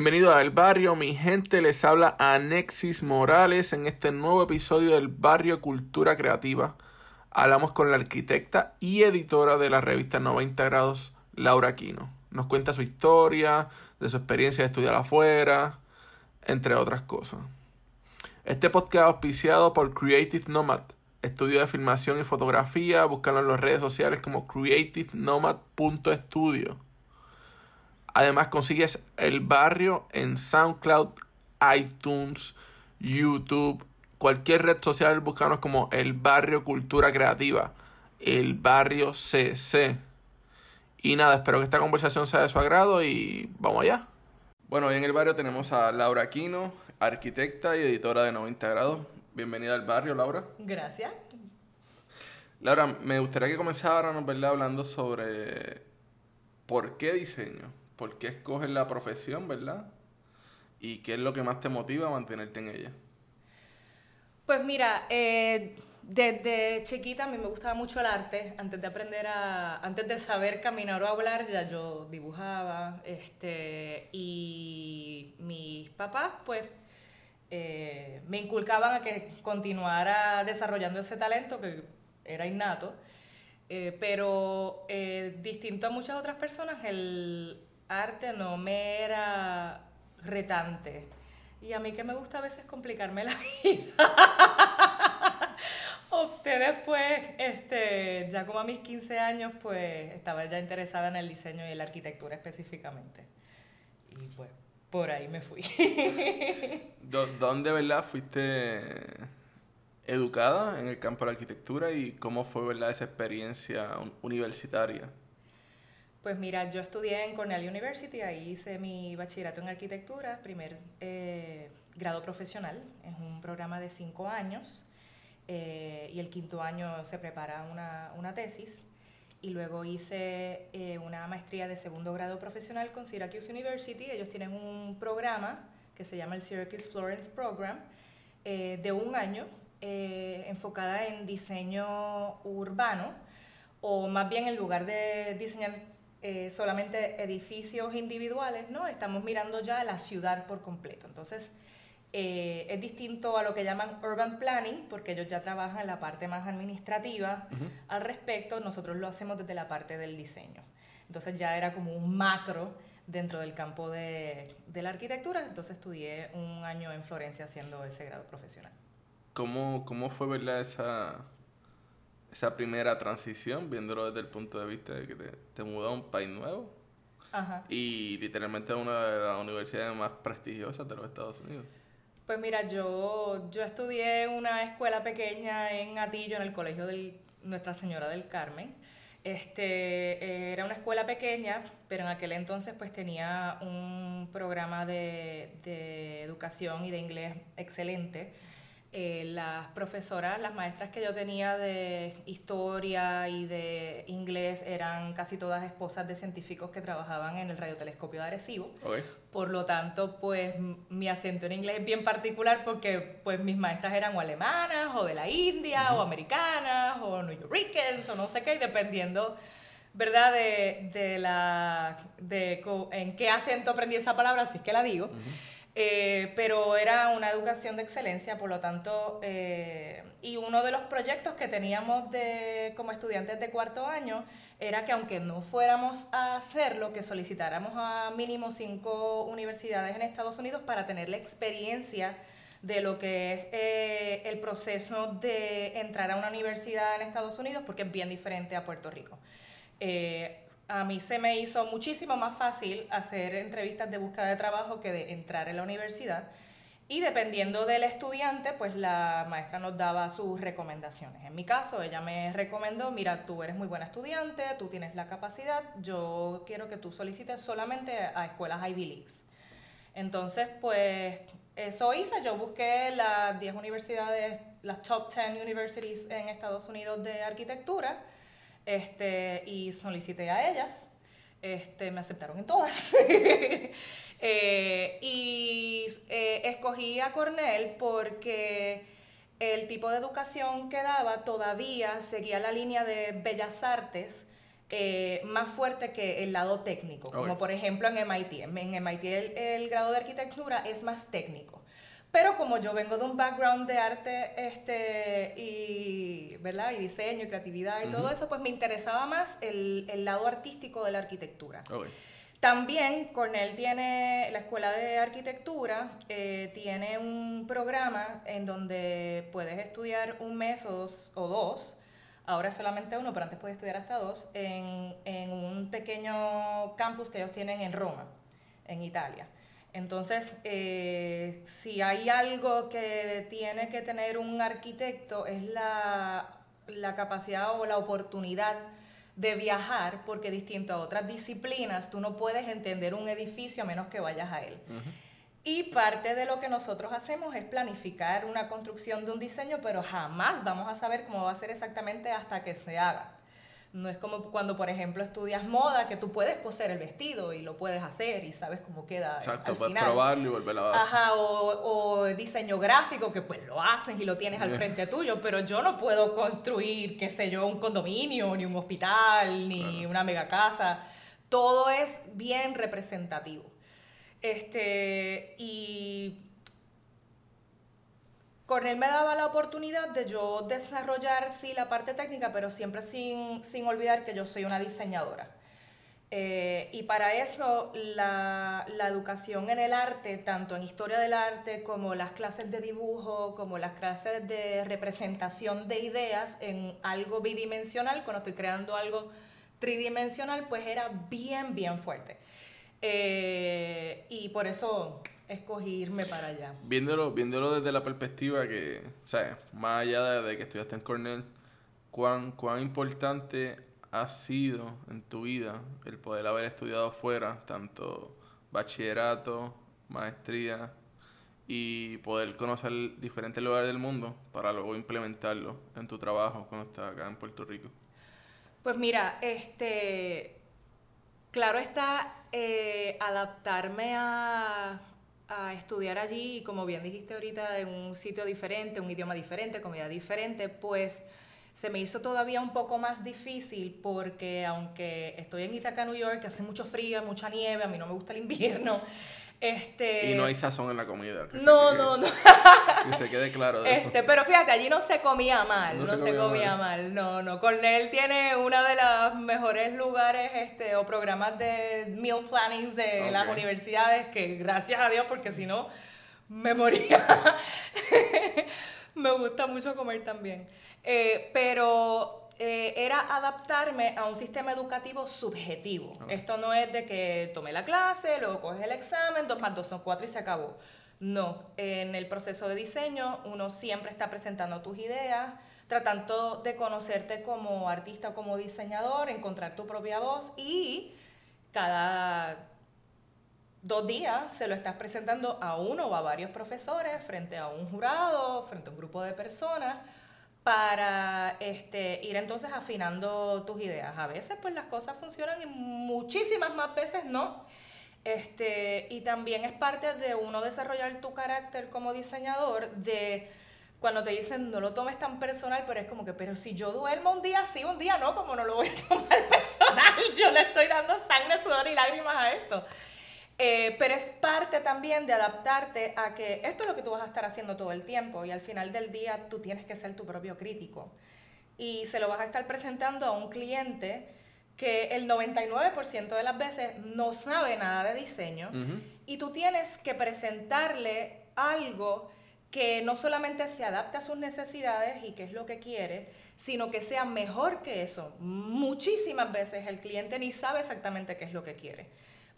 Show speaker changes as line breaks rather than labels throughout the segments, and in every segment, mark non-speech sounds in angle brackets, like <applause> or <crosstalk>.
Bienvenido a El Barrio, mi gente, les habla Anexis Morales en este nuevo episodio del Barrio Cultura Creativa. Hablamos con la arquitecta y editora de la revista 90 Grados, Laura Aquino. Nos cuenta su historia, de su experiencia de estudiar afuera, entre otras cosas. Este podcast es auspiciado por Creative Nomad, estudio de filmación y fotografía. Búscalo en las redes sociales como creativenomad.studio. Además consigues el barrio en SoundCloud, iTunes, YouTube, cualquier red social, búscanos como el barrio Cultura Creativa, el barrio CC. Y nada, espero que esta conversación sea de su agrado y vamos allá. Bueno, hoy en el barrio tenemos a Laura Aquino, arquitecta y editora de 90 grados. Bienvenida al barrio, Laura.
Gracias.
Laura, me gustaría que comenzáramos ¿verdad? hablando sobre por qué diseño, por qué escoges la profesión, ¿verdad? Y qué es lo que más te motiva a mantenerte en ella.
Pues mira, eh, desde chiquita a mí me gustaba mucho el arte. Antes de aprender a, antes de saber caminar o hablar, ya yo dibujaba. Este, y mis papás, pues, eh, me inculcaban a que continuara desarrollando ese talento que era innato. Eh, pero distinto a muchas otras personas, el arte no me era retante. Y a mí que me gusta a veces complicarme la <laughs> vida. Opté después, este, ya como a mis 15 años, pues estaba ya interesada en el diseño y la arquitectura específicamente. Y pues por ahí me fui. <laughs>
¿Dónde, verdad, fuiste educada en el campo de la arquitectura y cómo fue, verdad, esa experiencia universitaria?
Pues mira, yo estudié en Cornell University, ahí hice mi bachillerato en arquitectura, primer eh, grado profesional, es un programa de cinco años eh, y el quinto año se prepara una, tesis y luego hice eh, una maestría de segundo grado profesional con Syracuse University, ellos tienen un programa que se llama el Syracuse Florence Program de un año enfocada en diseño urbano o más bien en lugar de diseñar eh, solamente edificios individuales, ¿no? Estamos mirando ya la ciudad por completo. Entonces, eh, es distinto a lo que llaman urban planning, porque ellos ya trabajan en la parte más administrativa al respecto, nosotros lo hacemos desde la parte del diseño. Entonces ya era como un macro dentro del campo de, de la arquitectura, entonces estudié un año en Florencia haciendo ese grado profesional.
¿Cómo, cómo fue, verdad, esa esa primera transición, viéndolo desde el punto de vista de que te, te muda a un país nuevo. Ajá. Y literalmente a una de las universidades más prestigiosas de los Estados Unidos.
Pues mira, yo, yo estudié en una escuela pequeña en Atillo, en el colegio de Nuestra Señora del Carmen. Este, eh, era una escuela pequeña, pero en aquel entonces pues tenía un programa de, de educación y de inglés excelente. Eh, las profesoras, las maestras que yo tenía de historia y de inglés eran casi todas esposas de científicos que trabajaban en el radiotelescopio de Arecibo. Por lo tanto, pues mi acento en inglés es bien particular porque pues mis maestras eran o alemanas o de la India o americanas o New Yorkers o no sé qué, dependiendo ¿verdad? De, de la, de en qué acento aprendí esa palabra, así es que la digo. Eh, pero era una educación de excelencia, por lo tanto, eh, y uno de los proyectos que teníamos de, como estudiantes de cuarto año era que aunque no fuéramos a hacerlo, que solicitáramos a mínimo cinco universidades en Estados Unidos para tener la experiencia de lo que es eh, el proceso de entrar a una universidad en Estados Unidos, porque es bien diferente a Puerto Rico a mí se me hizo muchísimo más fácil hacer entrevistas de búsqueda de trabajo que de entrar en la universidad. Y dependiendo del estudiante, pues la maestra nos daba sus recomendaciones. En mi caso, ella me recomendó, mira, tú eres muy buena estudiante, tú tienes la capacidad, yo quiero que tú solicites solamente a escuelas Ivy Leagues. Entonces, pues eso hice, yo busqué las 10 universidades, las top 10 universities en Estados Unidos de arquitectura este, y solicité a ellas. Este, me aceptaron en todas. <laughs> Eh, y eh, escogí a Cornell porque el tipo de educación que daba todavía seguía la línea de bellas artes eh, más fuerte que el lado técnico, como por ejemplo en MIT. En MIT el, grado de arquitectura es más técnico. Pero como yo vengo de un background de arte este, y, ¿verdad? y diseño y creatividad y todo eso, pues me interesaba más el, el lado artístico de la arquitectura. También Cornell tiene, la Escuela de Arquitectura eh, tiene un programa en donde puedes estudiar un mes o dos, o dos ahora es solamente uno, pero antes puedes estudiar hasta dos, en, en un pequeño campus que ellos tienen en Roma, en Italia. Entonces, eh, si hay algo que tiene que tener un arquitecto es la, la, capacidad o la oportunidad de viajar, porque distinto a otras disciplinas, tú no puedes entender un edificio a menos que vayas a él. Y parte de lo que nosotros hacemos es planificar una construcción de un diseño, pero jamás vamos a saber cómo va a ser exactamente hasta que se haga. No es como cuando, por ejemplo, estudias moda, que tú puedes coser el vestido y lo puedes hacer y sabes cómo queda
Exacto, puedes probarlo y volver a
base. Ajá, o, o, diseño gráfico, que pues lo haces y lo tienes al frente tuyo, pero yo no puedo construir, qué sé yo, un condominio, ni un hospital, ni una mega casa. Todo es bien representativo. Este, y Cornell me daba la oportunidad de yo desarrollar, sí, la parte técnica, pero siempre sin, sin olvidar que yo soy una diseñadora. Eh, y para eso la, la, educación en el arte, tanto en historia del arte como las clases de dibujo, como las clases de representación de ideas en algo bidimensional, cuando estoy creando algo tridimensional, pues era bien, bien fuerte. Eh, y por eso escogí irme para allá.
Viéndolo, viéndolo desde la perspectiva que, o sea, más allá de, que estudiaste en Cornell, ¿cuán, ¿cuán importante ha sido en tu vida el poder haber estudiado afuera, tanto bachillerato, maestría, y poder conocer diferentes lugares del mundo para luego implementarlo en tu trabajo cuando estás acá en Puerto Rico?
Pues mira, este, claro está, eh, adaptarme a, estudiar allí, y como bien dijiste ahorita, en un sitio diferente, un idioma diferente, comida diferente, pues se me hizo todavía un poco más difícil porque aunque estoy en Ithaca, New York, hace mucho frío, mucha nieve, a mí no me gusta el invierno, <laughs> este,
y no hay sazón en la comida.
no, no, no.
Que se quede claro de
este, Pero fíjate, allí no se comía mal, no, se, comía, mal. no, no. Cornell tiene uno de los mejores lugares este, o programas de meal planning de las universidades que gracias a Dios, porque si no, me moría. <laughs> me gusta mucho comer también. Eh, pero eh, era adaptarme a un sistema educativo subjetivo. Esto no es de que tomé la clase, luego coges el examen, dos más dos son cuatro y se acabó. No, en el proceso de diseño uno siempre está presentando tus ideas, tratando de conocerte como artista o como diseñador, encontrar tu propia voz y cada dos días se lo estás presentando a uno o a varios profesores frente a un jurado, frente a un grupo de personas para este, ir entonces afinando tus ideas. A veces pues las cosas funcionan y muchísimas más veces no. Este, y también es parte de uno desarrollar tu carácter como diseñador, de cuando te dicen no lo tomes tan personal, pero es como que, pero si yo duermo un día sí, un día no, como no lo voy a <laughs> tomar personal, yo le estoy dando sangre, sudor y lágrimas a esto. Eh, pero es parte también de adaptarte a que esto es lo que tú vas a estar haciendo todo el tiempo y al final del día tú tienes que ser tu propio crítico. Y se lo vas a estar presentando a un cliente que el 99% de las veces no sabe nada de diseño y tú tienes que presentarle algo que no solamente se adapte a sus necesidades y qué es lo que quiere, sino que sea mejor que eso. Muchísimas veces el cliente ni sabe exactamente qué es lo que quiere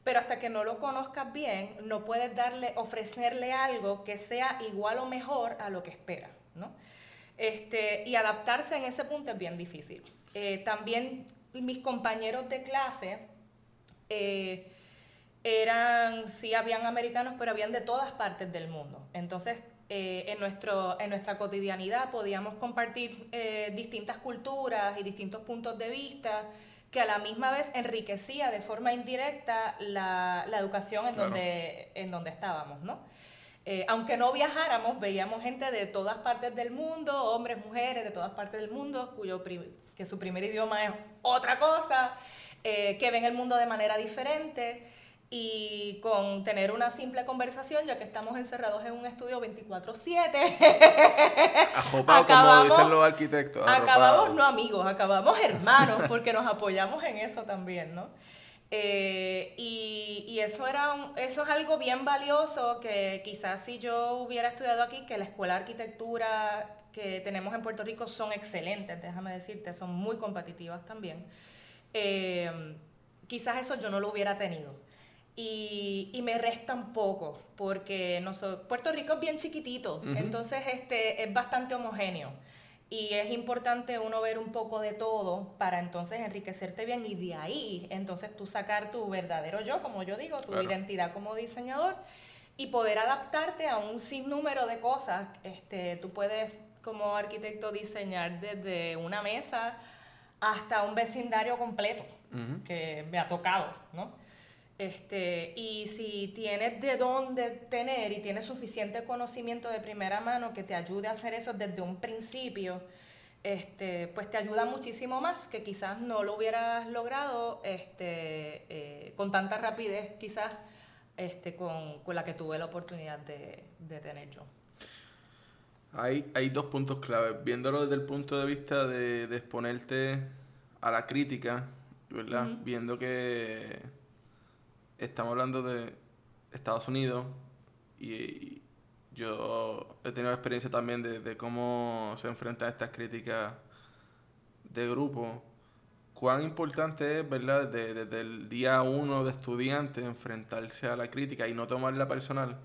pero hasta que no lo conozcas bien, no puedes darle, ofrecerle algo que sea igual o mejor a lo que espera, ¿no? Este, y adaptarse en ese punto es bien difícil. Eh, también mis compañeros de clase eh, eran, sí, habían americanos, pero habían de todas partes del mundo. Entonces, eh, en, nuestro, en nuestra cotidianidad podíamos compartir distintas culturas y distintos puntos de vista que a la misma vez enriquecía de forma indirecta la, la educación en, donde, en donde estábamos, ¿no? Eh, aunque no viajáramos, veíamos gente de todas partes del mundo, hombres, mujeres de todas partes del mundo, cuyo que su primer idioma es otra cosa, eh, que ven el mundo de manera diferente y con tener una simple conversación, ya que estamos encerrados en un estudio 24/7. <laughs>
Ajopado, como dicen los arquitectos.
Acabamos no amigos, acabamos hermanos, porque nos apoyamos en eso también, ¿no? Eh, y, y, eso, era eso es algo bien valioso que quizás si yo hubiera estudiado aquí, que la escuela de arquitectura que tenemos en Puerto Rico son excelentes, déjame decirte, son muy competitivas también. Eh, quizás eso yo no lo hubiera tenido. Y, y, me resta un poco, porque no Puerto Rico es bien chiquitito, entonces este, es bastante homogéneo y es importante uno ver un poco de todo para entonces enriquecerte bien y de ahí entonces tú sacar tu verdadero yo, como yo digo, tu identidad como diseñador y poder adaptarte a un sinnúmero de cosas. Este, tú puedes como arquitecto diseñar desde una mesa hasta un vecindario completo, que me ha tocado, ¿no? Este, y si tienes de dónde tener y tienes suficiente conocimiento de primera mano que te ayude a hacer eso desde un principio, este, pues te ayuda muchísimo más que quizás no lo hubieras logrado este, eh, con tanta rapidez, quizás este, con, con, la que tuve la oportunidad de, de tener yo.
Hay, hay, dos puntos claves. Viéndolo desde el punto de vista de, de exponerte a la crítica, ¿verdad? Viendo que estamos hablando de Estados Unidos y, yo he tenido la experiencia también de, cómo se enfrentan estas críticas de grupo. Cuán importante es, ¿verdad?, desde, el día uno de estudiante enfrentarse a la crítica y no tomarla personal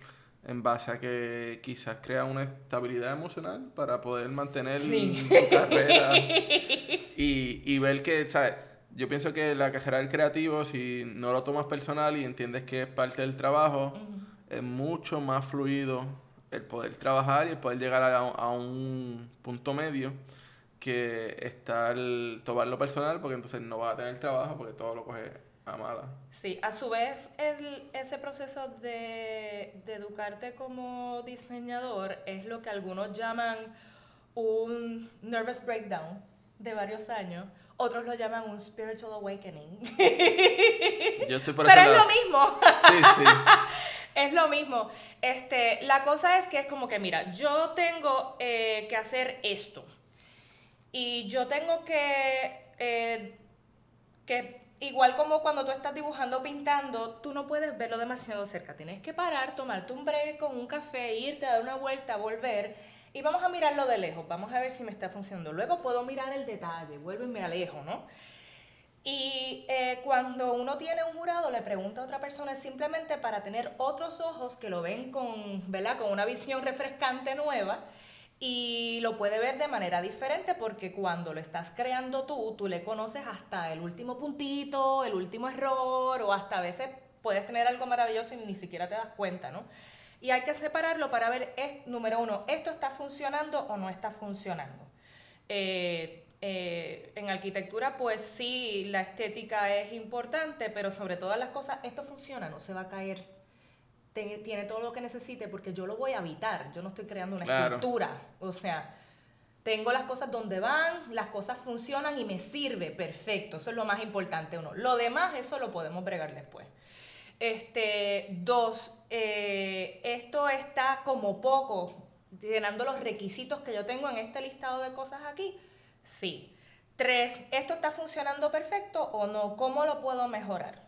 en base a que quizás crea una estabilidad emocional para poder mantener su carrera <laughs> y, y ver que, ¿sabes? Yo pienso que la carrera del creativo, si no lo tomas personal y entiendes que es parte del trabajo, es mucho más fluido el poder trabajar y el poder llegar a, un punto medio que estar tomarlo personal porque entonces no vas a tener trabajo porque todo lo coge a mala.
Sí, a su vez el, ese proceso de, de educarte como diseñador es lo que algunos llaman un nervous breakdown de varios años otros lo llaman un spiritual awakening.
Yo estoy por <laughs>
Pero es lo mismo.
Sí, sí. <laughs>
es lo mismo. Este, la cosa es que es como que, mira, yo tengo eh, que hacer esto. Y yo tengo que, eh, que, igual como cuando tú estás dibujando, pintando, tú no puedes verlo demasiado cerca. Tienes que parar, tomarte un break con un café, irte a dar una vuelta, volver y vamos a mirarlo de lejos, vamos a ver si me está funcionando. Luego puedo mirar el detalle, vuelvo y me alejo, ¿no? Y eh, cuando uno tiene un jurado, le pregunta a otra persona simplemente para tener otros ojos que lo ven con, ¿verdad? con una visión refrescante nueva y lo puede ver de manera diferente porque cuando lo estás creando tú, tú le conoces hasta el último puntito, el último error o hasta a veces puedes tener algo maravilloso y ni siquiera te das cuenta, ¿no? Y hay que separarlo para ver, es, número uno, ¿esto está funcionando o no está funcionando? Eh, eh, en arquitectura, pues sí, la estética es importante, pero sobre todas las cosas, esto funciona, no se va a caer. Tiene, todo lo que necesite porque yo lo voy a habitar, yo no estoy creando una estructura. O sea, tengo las cosas donde van, las cosas funcionan y me sirve, perfecto, eso es lo más importante uno. Lo demás, eso lo podemos bregar después. Este, dos, eh, esto está como poco llenando los requisitos que yo tengo en este listado de cosas aquí. Sí. Tres, ¿esto está funcionando perfecto o no? ¿Cómo lo puedo mejorar?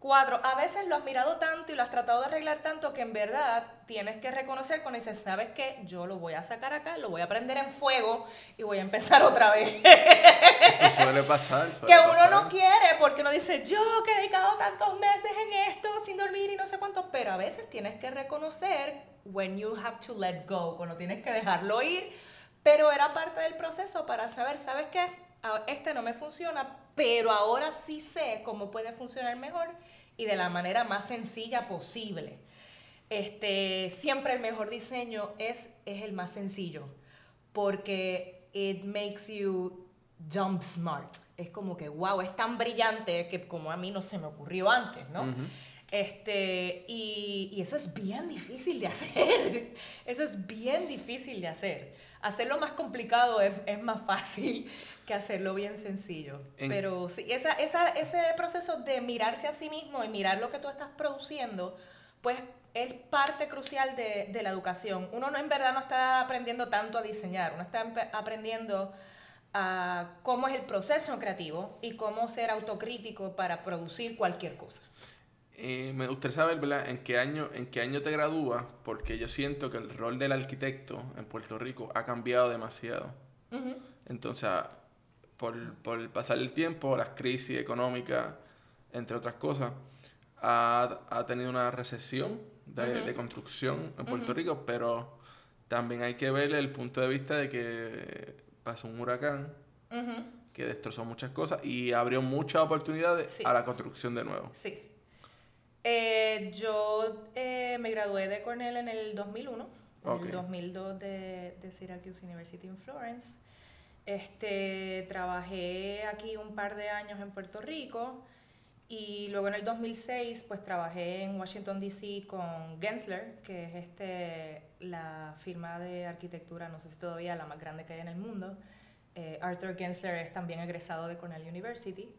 Cuatro, a veces lo has mirado tanto y lo has tratado de arreglar tanto que en verdad tienes que reconocer cuando dices, ¿sabes qué? Yo lo voy a sacar acá, lo voy a prender en fuego y voy a empezar <laughs> otra vez.
Eso suele pasar.
que uno no quiere porque uno dice, yo que he dedicado tantos meses en esto sin dormir y no sé cuánto, pero a veces tienes que reconocer when you have to let go, cuando tienes que dejarlo ir, pero era parte del proceso para saber, ¿sabes qué? Este no me funciona, pero ahora sí sé cómo puede funcionar mejor y de la manera más sencilla posible. Este, siempre el mejor diseño es, es el más sencillo, porque it makes you jump smart. Es como que, wow, es tan brillante que como a mí no se me ocurrió antes, ¿no? Este, y, y, eso es bien difícil de <laughs> hacer. Eso es bien difícil de hacer. Hacerlo más complicado es, es más fácil <laughs> que hacerlo bien sencillo. Pero sí, esa, esa, ese proceso de mirarse a sí mismo y mirar lo que tú estás produciendo, pues es parte crucial de, de la educación. Uno no en verdad no está aprendiendo tanto a diseñar, uno está aprendiendo a cómo es el proceso creativo y cómo ser autocrítico para producir cualquier cosa.
Eh, me gustaría saber, ¿verdad? ¿En qué, año, ¿En qué año te gradúas? Porque yo siento que el rol del arquitecto en Puerto Rico ha cambiado demasiado. Entonces, por, por pasar el tiempo, las crisis económicas, entre otras cosas, ha, ha tenido una recesión de, de construcción en Puerto Rico, pero también hay que ver el punto de vista de que pasó un huracán que destrozó muchas cosas y abrió muchas oportunidades a la construcción de nuevo.
Sí. Eh, yo eh, me gradué de Cornell en el 2001, en el 2002 de, de, Syracuse University in Florence. Este, trabajé aquí un par de años en Puerto Rico y luego en el 2006 pues trabajé en Washington DC con Gensler, que es este, la firma de arquitectura, no sé si todavía la más grande que hay en el mundo. Eh, Arthur Gensler es también egresado de Cornell University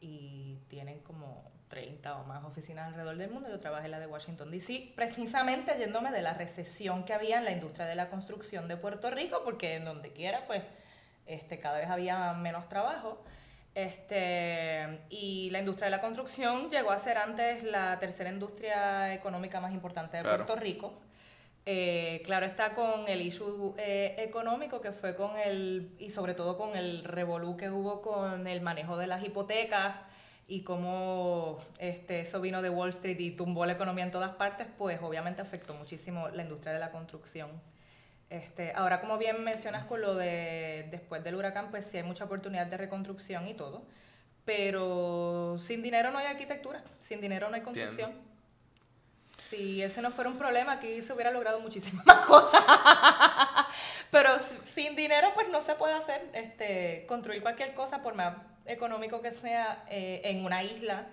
y tienen como 30 o más oficinas alrededor del mundo. Yo trabajé en la de Washington, D.C., precisamente yéndome de la recesión que había en la industria de la construcción de Puerto Rico, porque en donde quiera, pues, este, cada vez había menos trabajo. Este, y la industria de la construcción llegó a ser antes la tercera industria económica más importante de Puerto Rico. Eh, claro está con el issue eh, económico que fue con el, y sobre todo con el revolú que hubo con el manejo de las hipotecas y cómo este, eso vino de Wall Street y tumbó la economía en todas partes, pues obviamente afectó muchísimo la industria de la construcción. Este, ahora, como bien mencionas con lo de después del huracán, pues sí hay mucha oportunidad de reconstrucción y todo, pero sin dinero no hay arquitectura, sin dinero no hay construcción. Si ese no fuera un problema, aquí se hubiera logrado muchísimas <laughs> más cosas. Pero sin dinero, pues no se puede hacer. Este, construir cualquier cosa, por más económico que sea, eh, en una isla,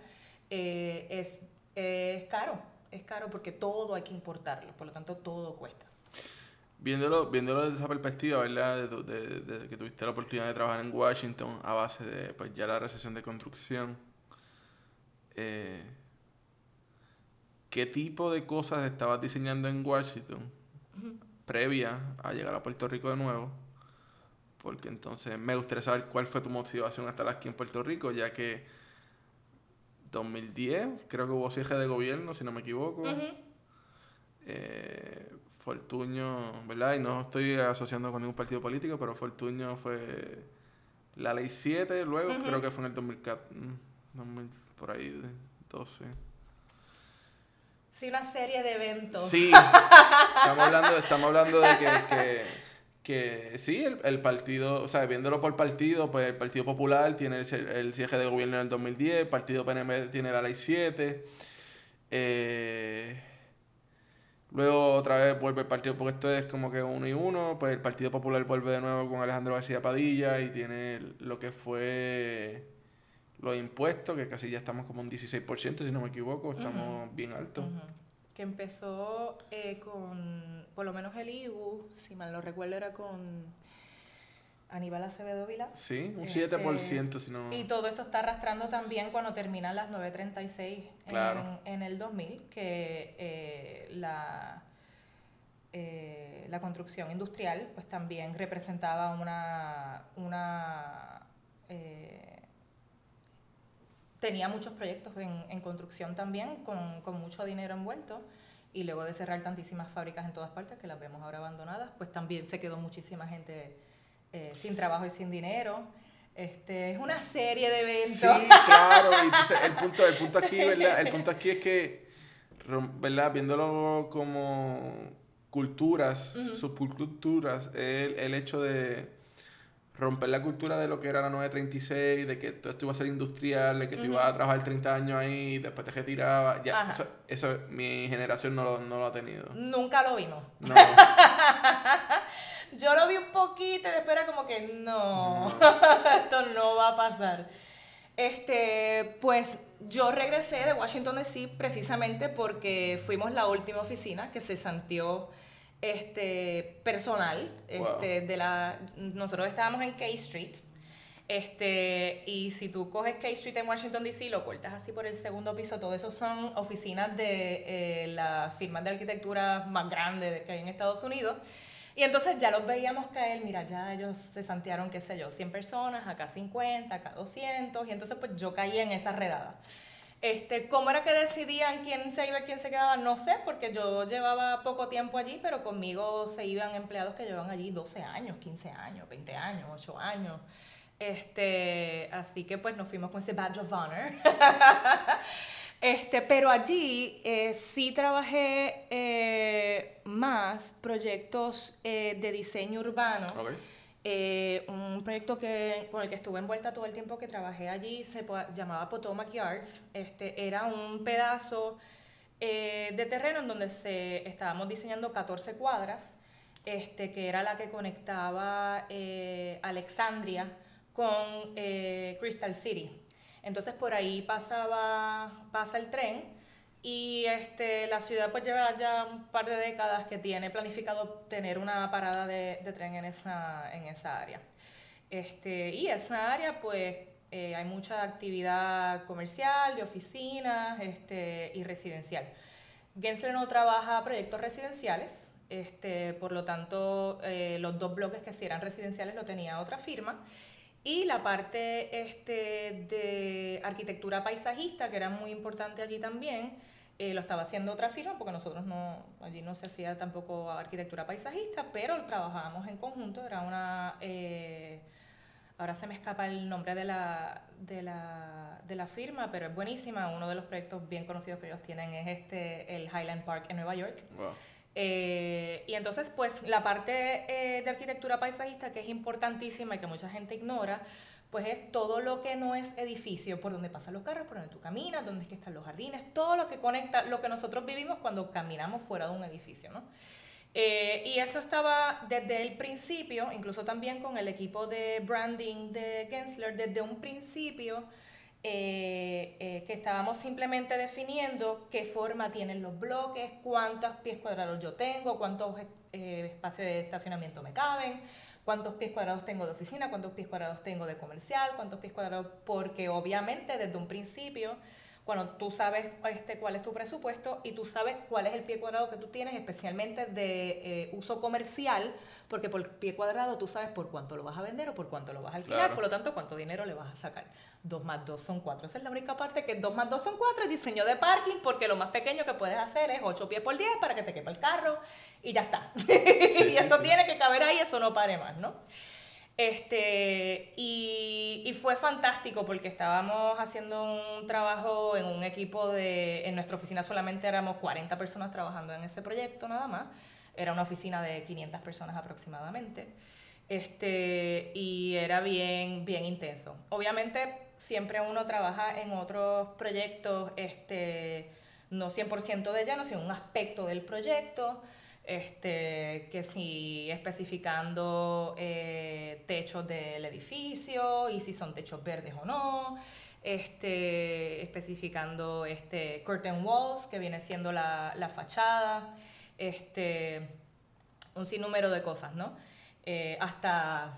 eh, es, es caro. Es caro porque todo hay que importarlo. Por lo tanto, todo cuesta.
Viéndolo, viéndolo desde esa perspectiva, ¿verdad? De, que tuviste la oportunidad de trabajar en Washington a base de pues, ya la recesión de construcción. Eh, ¿Qué tipo de cosas estabas diseñando en Washington previa a llegar a Puerto Rico de nuevo? Porque entonces me gustaría saber cuál fue tu motivación a estar aquí en Puerto Rico, ya que 2010 creo que hubo cierre de gobierno, si no me equivoco. eh, Fortuño, ¿verdad? Y no estoy asociando con ningún partido político, pero Fortuño fue la ley 7, luego creo que fue en el 2014, mm, por ahí, 12.
Sí, una serie de eventos.
Sí, <laughs> estamos hablando, estamos hablando de que, que, sí, el, partido, o sea, viéndolo por partido, pues el Partido Popular tiene el, cierre de gobierno en el 2010, el Partido PNM tiene la ley 7. Eh, luego otra vez vuelve el partido, porque esto es como que uno y uno, pues el Partido Popular vuelve de nuevo con Alejandro García Padilla y tiene lo que fue los impuestos, que casi ya estamos como un 16%, si no me equivoco, estamos bien altos.
Que empezó eh, con, por lo menos el IBU, si mal no recuerdo, era con Aníbal Acevedo Vila.
Sí, un 7%, este, si no...
Y todo esto está arrastrando también cuando terminan las 9.36 en, en, el 2000, que eh, la... Eh, la construcción industrial pues también representaba una, una tenía muchos proyectos en, construcción también, con, mucho dinero envuelto, y luego de cerrar tantísimas fábricas en todas partes, que las vemos ahora abandonadas, pues también se quedó muchísima gente eh, sin trabajo y sin dinero. Este, es una serie de eventos.
Sí, claro, entonces el punto, el punto aquí, ¿verdad? El punto aquí es que, ¿verdad? Viéndolo como culturas, subculturas, el, el hecho de romper la cultura de lo que era la 936, de que todo esto iba a ser industrial, de que tú ibas a trabajar 30 años ahí, después te retirabas. Ya, eso, mi generación no lo, no lo, ha tenido.
Nunca lo vimos. No. <laughs> Yo lo vi un poquito y después era como que no, <laughs> esto no va a pasar. Este, pues yo regresé de Washington DC precisamente porque fuimos la última oficina que se santió este, personal. Este, de la, nosotros estábamos en K Street. Este, y si tú coges K Street en Washington DC, lo cortas así por el segundo piso, todo eso son oficinas de eh, las firmas de arquitectura más grandes que hay en Estados Unidos. Y entonces ya los veíamos caer, mira, ya ellos se santearon, qué sé yo, 100 personas, acá 50, acá 200, y entonces pues yo caí en esa redada. Este, ¿Cómo era que decidían quién se iba y quién se quedaba? No sé, porque yo llevaba poco tiempo allí, pero conmigo se iban empleados que llevan allí 12 años, 15 años, 20 años, 8 años. Este, así que pues nos fuimos con ese badge of honor. <laughs> Este, pero allí eh, sí trabajé eh, más proyectos eh, de diseño urbano. Un proyecto que, con el que estuve envuelta todo el tiempo que trabajé allí se llamaba Potomac Yards. Este, era un pedazo de terreno en donde se, estábamos diseñando 14 cuadras, este, que era la que conectaba Alexandria con Crystal City. Entonces por ahí pasaba, pasa el tren y este, la ciudad pues lleva ya un par de décadas que tiene planificado tener una parada de, tren en esa, en esa área. Este, y esa área pues eh, hay mucha actividad comercial, de oficinas este, y residencial. Gensler no trabaja proyectos residenciales, este, por lo tanto eh, los dos bloques que sí eran residenciales lo tenía otra firma. Y la parte este, de arquitectura paisajista, que era muy importante allí también, eh, lo estaba haciendo otra firma, porque nosotros no, allí no se hacía tampoco arquitectura paisajista, pero trabajábamos en conjunto, era una... Eh, ahora se me escapa el nombre de la, de la, de la firma, pero es buenísima. Uno de los proyectos bien conocidos que ellos tienen es este, el Highland Park en Nueva York. Eh, y entonces, pues la parte eh, de arquitectura paisajista, que es importantísima y que mucha gente ignora, pues es todo lo que no es edificio, por donde pasan los carros, por donde tú caminas, donde es que están los jardines, todo lo que conecta, lo que nosotros vivimos cuando caminamos fuera de un edificio, ¿no? Eh, y eso estaba desde el principio, incluso también con el equipo de branding de Gensler, desde un principio eh, eh, que estábamos simplemente definiendo qué forma tienen los bloques, cuántos pies cuadrados yo tengo, cuántos eh, espacios de estacionamiento me caben, cuántos pies cuadrados tengo de oficina, cuántos pies cuadrados tengo de comercial, cuántos pies cuadrados, porque obviamente desde un principio cuando tú sabes este, cuál es tu presupuesto y tú sabes cuál es el pie cuadrado que tú tienes, especialmente de eh, uso comercial, porque por pie cuadrado tú sabes por cuánto lo vas a vender o por cuánto lo vas a alquilar, por lo tanto, cuánto dinero le vas a sacar. Dos más dos son cuatro. Esa es la única parte que dos más dos son cuatro es diseño de parking, porque lo más pequeño que puedes hacer es ocho pies por diez para que te quepa el carro y ya está. <laughs> y eso tiene que caber ahí, eso no pare más, ¿no? Este, y, y, fue fantástico porque estábamos haciendo un trabajo en un equipo de, en nuestra oficina solamente éramos 40 personas trabajando en ese proyecto nada más, era una oficina de 500 personas aproximadamente, este, y era bien, bien intenso. Obviamente siempre uno trabaja en otros proyectos, este, no 100% de lleno, sino un aspecto del proyecto, este, que si especificando eh, techos del edificio y si son techos verdes o no, este, especificando este, curtain walls, que viene siendo la, la fachada, este, un sinnúmero de cosas, ¿no? Eh, hasta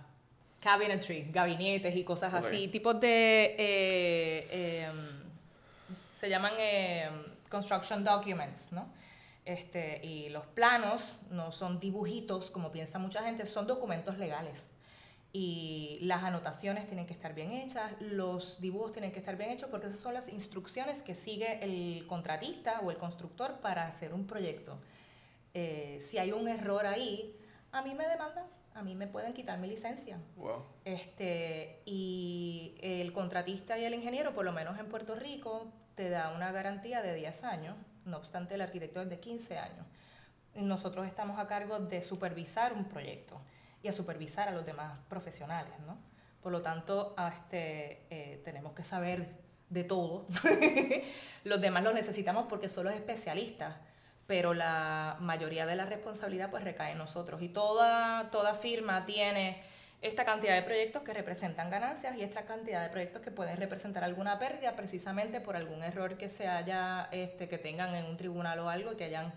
cabinetry, gabinetes y cosas así, tipos de... Eh, em, se llaman em, construction documents, ¿no? Este, y los planos no son dibujitos, como piensa mucha gente, son documentos legales. Y las anotaciones tienen que estar bien hechas, los dibujos tienen que estar bien hechos, porque esas son las instrucciones que sigue el contratista o el constructor para hacer un proyecto. Eh, si hay un error ahí, a mí me demandan, a mí me pueden quitar mi licencia. Este, y el contratista y el ingeniero, por lo menos en Puerto Rico, te da una garantía de 10 años no obstante el arquitecto es de 15 años. Nosotros estamos a cargo de supervisar un proyecto y a supervisar a los demás profesionales, ¿no? Por lo tanto, este, eh, tenemos que saber de todo. <laughs> los demás lo necesitamos porque son los especialistas, pero la mayoría de la responsabilidad pues recae en nosotros. Y toda, toda firma tiene esta cantidad de proyectos que representan ganancias y esta cantidad de proyectos que pueden representar alguna pérdida precisamente por algún error que se haya, este, que tengan en un tribunal o algo que hayan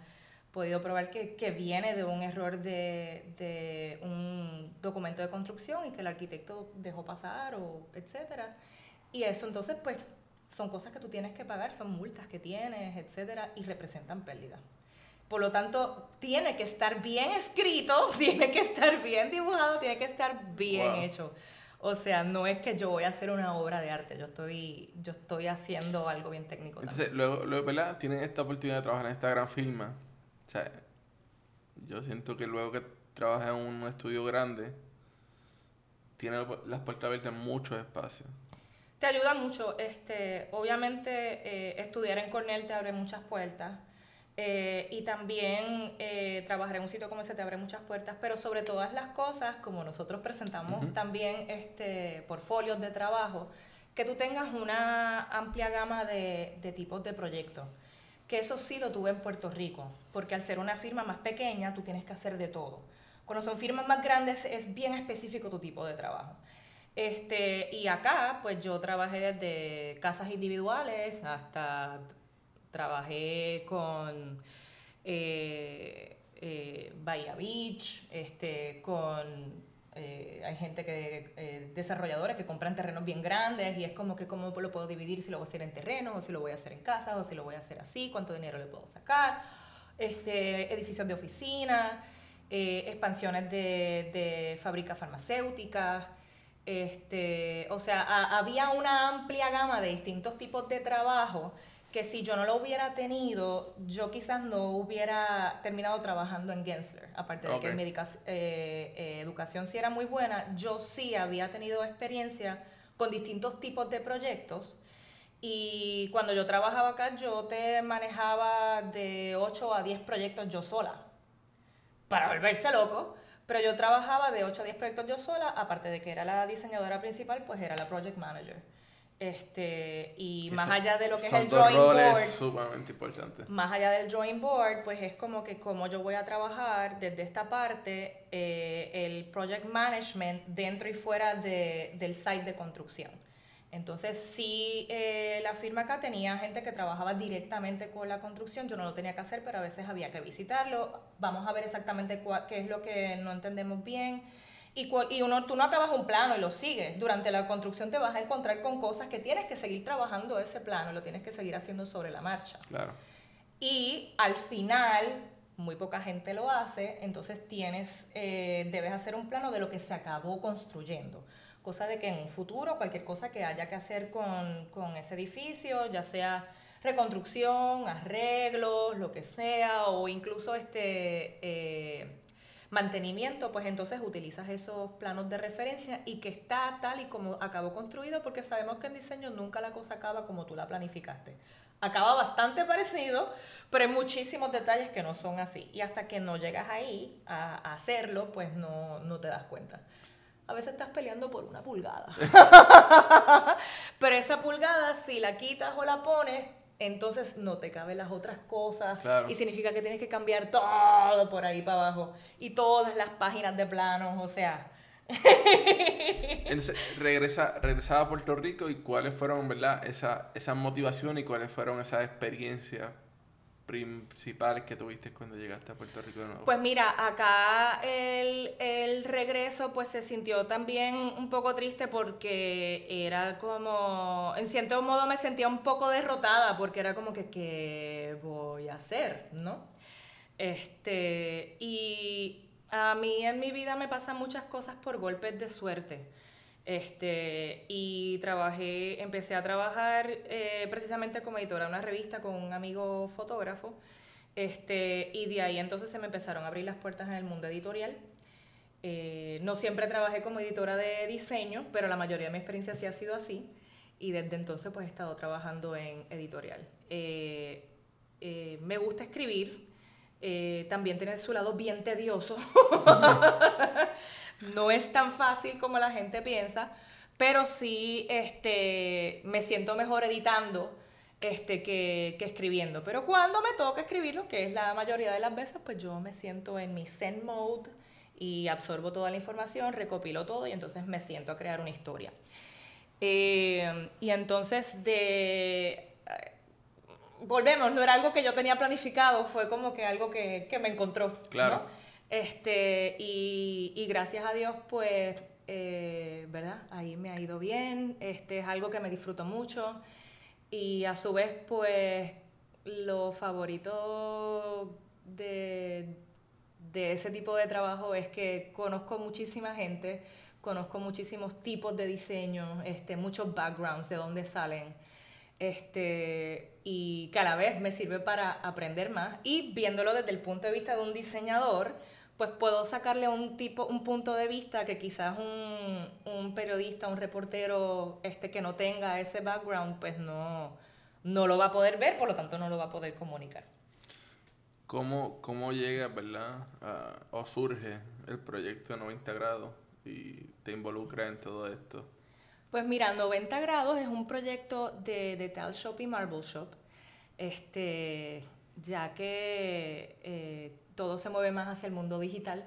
podido probar que, que viene de un error de, de, un documento de construcción y que el arquitecto dejó pasar o etcétera. Y eso entonces pues son cosas que tú tienes que pagar, son multas que tienes, etcétera, y representan pérdida. Por lo tanto, tiene que estar bien escrito, <laughs> tiene que estar bien dibujado, tiene que estar bien hecho. O sea, no es que yo voy a hacer una obra de arte, yo estoy, yo estoy haciendo algo bien técnico.
Entonces, luego, luego, ¿verdad? Tienes esta oportunidad de trabajar en esta gran firma. O sea, yo siento que luego que trabajas en un estudio grande, tiene las puertas abiertas en muchos espacios.
Te ayuda mucho. Este, obviamente, eh, estudiar en Cornell te abre muchas puertas. Eh, y también eh, trabajar en un sitio como ese te abre muchas puertas, pero sobre todas las cosas, como nosotros presentamos también este, portfolios de trabajo, que tú tengas una amplia gama de, de tipos de proyectos. Que eso sí lo tuve en Puerto Rico, porque al ser una firma más pequeña, tú tienes que hacer de todo. Cuando son firmas más grandes, es bien específico tu tipo de trabajo. Este, y acá, pues yo trabajé desde casas individuales hasta trabajé con eh, eh, Bahía Beach, este, con eh, hay gente que, desarrolladores que compran terrenos bien grandes y es como que cómo lo puedo dividir si lo voy a hacer en terreno o si lo voy a hacer en casa o si lo voy a hacer así, cuánto dinero le puedo sacar, este, edificios de oficina, expansiones de, de fábricas farmacéuticas, este, o sea, había una amplia gama de distintos tipos de trabajo que si yo no lo hubiera tenido, yo quizás no hubiera terminado trabajando en Gensler. Aparte de que mi eh, eh, educación sí era muy buena, yo sí había tenido experiencia con distintos tipos de proyectos. Y cuando yo trabajaba acá, yo te manejaba de 8 a 10 proyectos yo sola. Para volverse loco. Pero yo trabajaba de 8 a 10 proyectos yo sola, aparte de que era la diseñadora principal, pues era la project manager. Este, y más allá de lo que es el drawing board,
sumamente importante.
Más allá del drawing board, pues es como que como yo voy a trabajar desde esta parte eh, el project management dentro y fuera de, del site de construcción. Entonces, sí, eh, la firma acá tenía gente que trabajaba directamente con la construcción, yo no lo tenía que hacer, pero a veces había que visitarlo. Vamos a ver exactamente qué es lo que no entendemos bien y, y uno, tú no acabas un plano y lo sigues. Durante la construcción te vas a encontrar con cosas que tienes que seguir trabajando ese plano y lo tienes que seguir haciendo sobre la marcha.
Claro.
Y al final, muy poca gente lo hace, entonces tienes, eh, debes hacer un plano de lo que se acabó construyendo. Cosa de que en un futuro, cualquier cosa que haya que hacer con, con ese edificio, ya sea reconstrucción, arreglos, lo que sea, o incluso este, eh, mantenimiento, pues entonces utilizas esos planos de referencia y que está tal y como acabó construido, porque sabemos que en diseño nunca la cosa acaba como tú la planificaste. Acaba bastante parecido, pero hay muchísimos detalles que no son así. Y hasta que no llegas ahí a, hacerlo, pues no, no te das cuenta a veces estás peleando por una pulgada. <laughs> Pero esa pulgada, si la quitas o la pones, entonces no te caben las otras cosas y significa que tienes que cambiar todo por ahí para abajo y todas las páginas de planos, o sea.
regresa, regresaba a Puerto Rico y cuáles fueron, ¿verdad? Esa, esa motivación y cuáles fueron esas experiencias principales que tuviste cuando llegaste a Puerto Rico de nuevo?
Pues mira, acá el, el, regreso pues se sintió también un poco triste porque era como, en cierto modo me sentía un poco derrotada porque era como que, ¿qué voy a hacer? ¿No? Este, y a mí en mi vida me pasan muchas cosas por golpes de suerte. Este, y trabajé, empecé a trabajar eh, precisamente como editora de una revista con un amigo fotógrafo. Este, y de ahí entonces se me empezaron a abrir las puertas en el mundo editorial. Eh, no siempre trabajé como editora de diseño, pero la mayoría de mi experiencia sí ha sido así. Y desde entonces pues he estado trabajando en editorial. Eh, me gusta escribir, también tiene su lado bien tedioso. <laughs> No es tan fácil como la gente piensa, pero sí este, me siento mejor editando este, que, escribiendo. Pero cuando me toca escribirlo, que es la mayoría de las veces, pues yo me siento en mi zen mode y absorbo toda la información, recopilo todo y entonces me siento a crear una historia. Eh, y entonces de volvemos, no era algo que yo tenía planificado, fue como que algo que, que me encontró.
Claro.
Este, y, gracias a Dios, pues, eh, ¿verdad? Ahí me ha ido bien, este, es algo que me disfruto mucho y a su vez, pues, lo favorito de, de ese tipo de trabajo es que conozco muchísima gente, conozco muchísimos tipos de diseño, este, muchos backgrounds de dónde salen. Este, y que a la vez me sirve para aprender más y viéndolo desde el punto de vista de un diseñador, pues puedo sacarle un tipo, un punto de vista que quizás un, un periodista, un reportero este, que no tenga ese background, pues no, no lo va a poder ver, por lo tanto no lo va a poder comunicar.
¿Cómo, cómo llega, verdad, o surge el proyecto de 90 grados y te involucra en todo esto?
Pues mira, 90 grados es un proyecto de, de Tal Shop y Marble Shop, este, ya que eh, todo se mueve más hacia el mundo digital.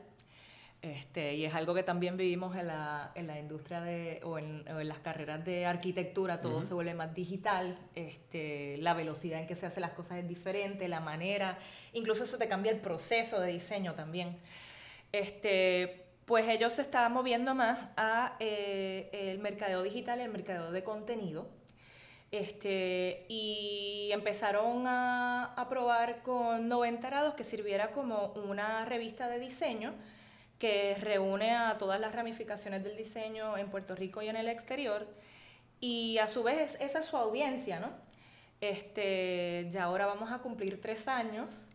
Este, y es algo que también vivimos en la, en la industria de, o, en, en, las carreras de arquitectura, todo se vuelve más digital, este, la velocidad en que se hacen las cosas es diferente, la manera, incluso eso te cambia el proceso de diseño también. Este, pues ellos se estaban moviendo más a eh, el mercadeo digital y el mercadeo de contenido. Este, y empezaron a, a, probar con 90 grados que sirviera como una revista de diseño que reúne a todas las ramificaciones del diseño en Puerto Rico y en el exterior. Y a su vez esa es su audiencia, ¿no? Este, ya ahora vamos a cumplir tres años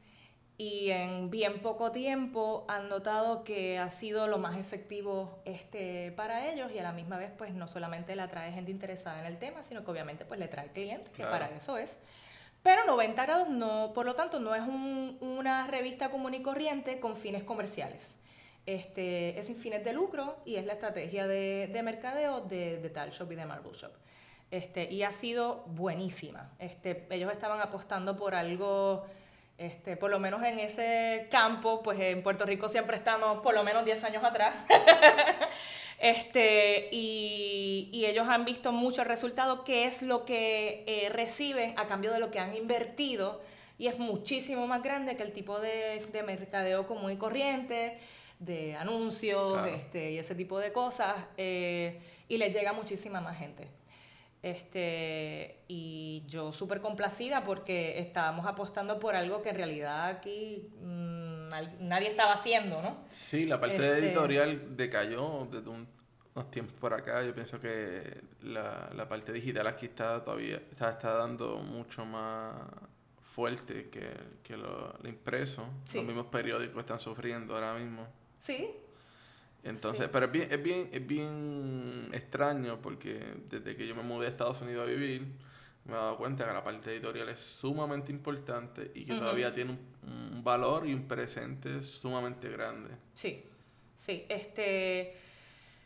y en bien poco tiempo han notado que ha sido lo más efectivo este, para ellos y a la misma vez pues no solamente le atrae gente interesada en el tema, sino que obviamente pues le trae clientes, que para eso es. Pero 90 grados no, por lo tanto no es un, una revista común y corriente con fines comerciales. Este, es sin fines de lucro y es la estrategia de, de mercadeo de, de Tal Shop y de Marble Shop. Este, y ha sido buenísima. Este, ellos estaban apostando por algo este, por lo menos en ese campo, pues en Puerto Rico siempre estamos por lo menos 10 años atrás. <laughs> este, y, y, ellos han visto mucho el resultado, que es lo que eh, reciben a cambio de lo que han invertido, y es muchísimo más grande que el tipo de, de mercadeo común y corriente, de anuncios claro. este, y ese tipo de cosas, eh, y les llega muchísima más gente. Este, y yo súper complacida porque estábamos apostando por algo que en realidad aquí mmm, nadie estaba haciendo, ¿no?
Sí, la parte este... editorial decayó desde un, unos tiempos por acá. Yo pienso que la, la parte digital aquí está todavía está, está dando mucho más fuerte que, que lo, lo impreso. Sí. Los mismos periódicos están sufriendo ahora mismo.
Sí,
entonces, sí. pero es bien, es bien, es bien extraño porque desde que yo me mudé a Estados Unidos a vivir, me he dado cuenta que la parte editorial es sumamente importante y que uh -huh. todavía tiene un, un, valor y un presente sumamente grande.
Sí, sí. Este,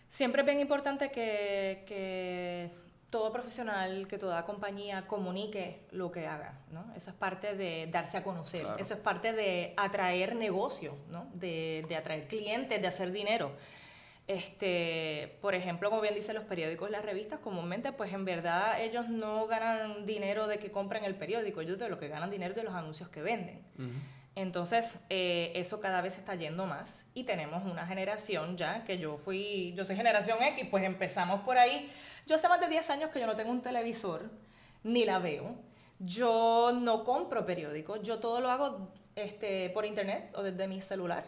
siempre es bien importante que, que todo profesional, que toda compañía comunique lo que haga, ¿no? Eso es parte de darse a conocer, claro. eso es parte de atraer negocio, ¿no? De, de, atraer clientes, de hacer dinero. Este, por ejemplo, como bien dicen los periódicos y las revistas, comúnmente, pues en verdad ellos no ganan dinero de que compren el periódico, ellos de lo que ganan dinero de los anuncios que venden. Uh -huh. Entonces, eh, eso cada vez está yendo más y tenemos una generación ya, que yo fui, yo soy generación X, pues empezamos por ahí. Yo hace más de 10 años que yo no tengo un televisor, ni la veo. Yo no compro periódicos, yo todo lo hago este, por internet o desde mi celular.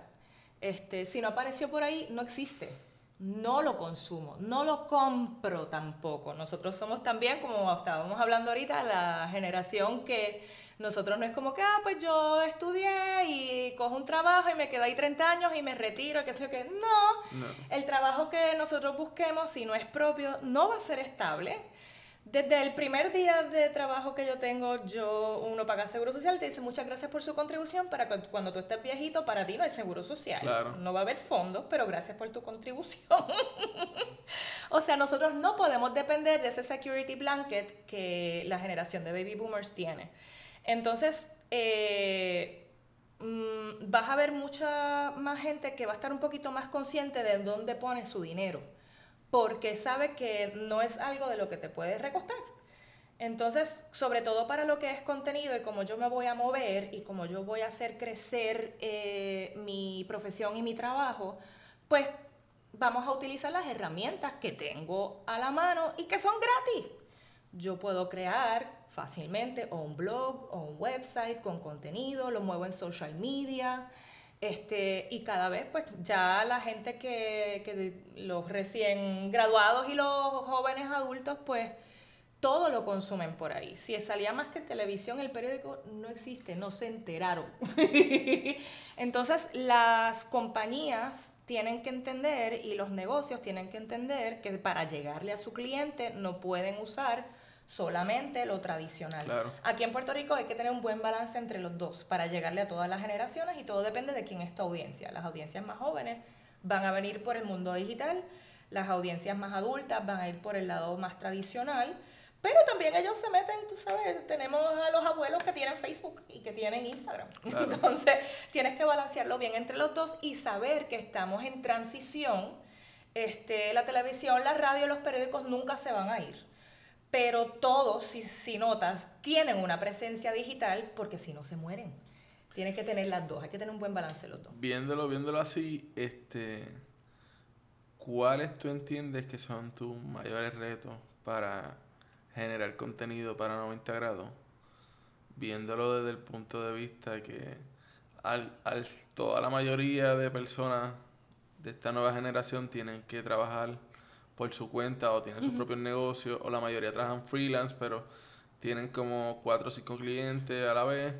Este, si no apareció por ahí, no existe. No lo consumo, no lo compro tampoco. Nosotros somos también, como estábamos hablando ahorita, la generación que nosotros no es como que, ah, pues yo estudié y cojo un trabajo y me quedo ahí 30 años y me retiro, qué sé yo qué. No. no. El trabajo que nosotros busquemos, si no es propio, no va a ser estable. Desde el primer día de trabajo que yo tengo, yo uno paga seguro social, te dice muchas gracias por su contribución, para que cuando tú estés viejito, para ti no hay seguro social.
Claro.
No va a haber fondos, pero gracias por tu contribución. <laughs> o sea, nosotros no podemos depender de ese security blanket que la generación de baby boomers tiene. Entonces, eh, mmm, vas a ver mucha más gente que va a estar un poquito más consciente de dónde pone su dinero, porque sabe que no es algo de lo que te puedes recostar. Entonces, sobre todo para lo que es contenido y cómo yo me voy a mover y cómo yo voy a hacer crecer eh, mi profesión y mi trabajo, pues vamos a utilizar las herramientas que tengo a la mano y que son gratis. Yo puedo crear fácilmente o un blog o un website con contenido, lo muevo en social media. Este, y cada vez, pues ya la gente que, que los recién graduados y los jóvenes adultos, pues todo lo consumen por ahí. Si salía más que televisión, el periódico no existe, no se enteraron. <laughs> Entonces, las compañías tienen que entender y los negocios tienen que entender que para llegarle a su cliente no pueden usar solamente lo tradicional. Aquí en Puerto Rico hay que tener un buen balance entre los dos para llegarle a todas las generaciones y todo depende de quién es tu audiencia. Las audiencias más jóvenes van a venir por el mundo digital, las audiencias más adultas van a ir por el lado más tradicional pero también ellos se meten, tú sabes, tenemos a los abuelos que tienen Facebook y que tienen Instagram. <laughs> Entonces, tienes que balancearlo bien entre los dos y saber que estamos en transición. Este, la televisión, la radio, los periódicos nunca se van a ir. Pero todos, si, notas, tienen una presencia digital porque si no se mueren. Tienes que tener las dos, hay que tener un buen balance los dos.
Viéndolo, viéndolo así, este, ¿cuáles tú entiendes que son tus mayores retos para generar contenido para 90 grados, viéndolo desde el punto de vista que al, toda la mayoría de personas de esta nueva generación tienen que trabajar por su cuenta o tienen sus propios negocios o la mayoría trabajan freelance, pero tienen como cuatro o cinco clientes a la vez.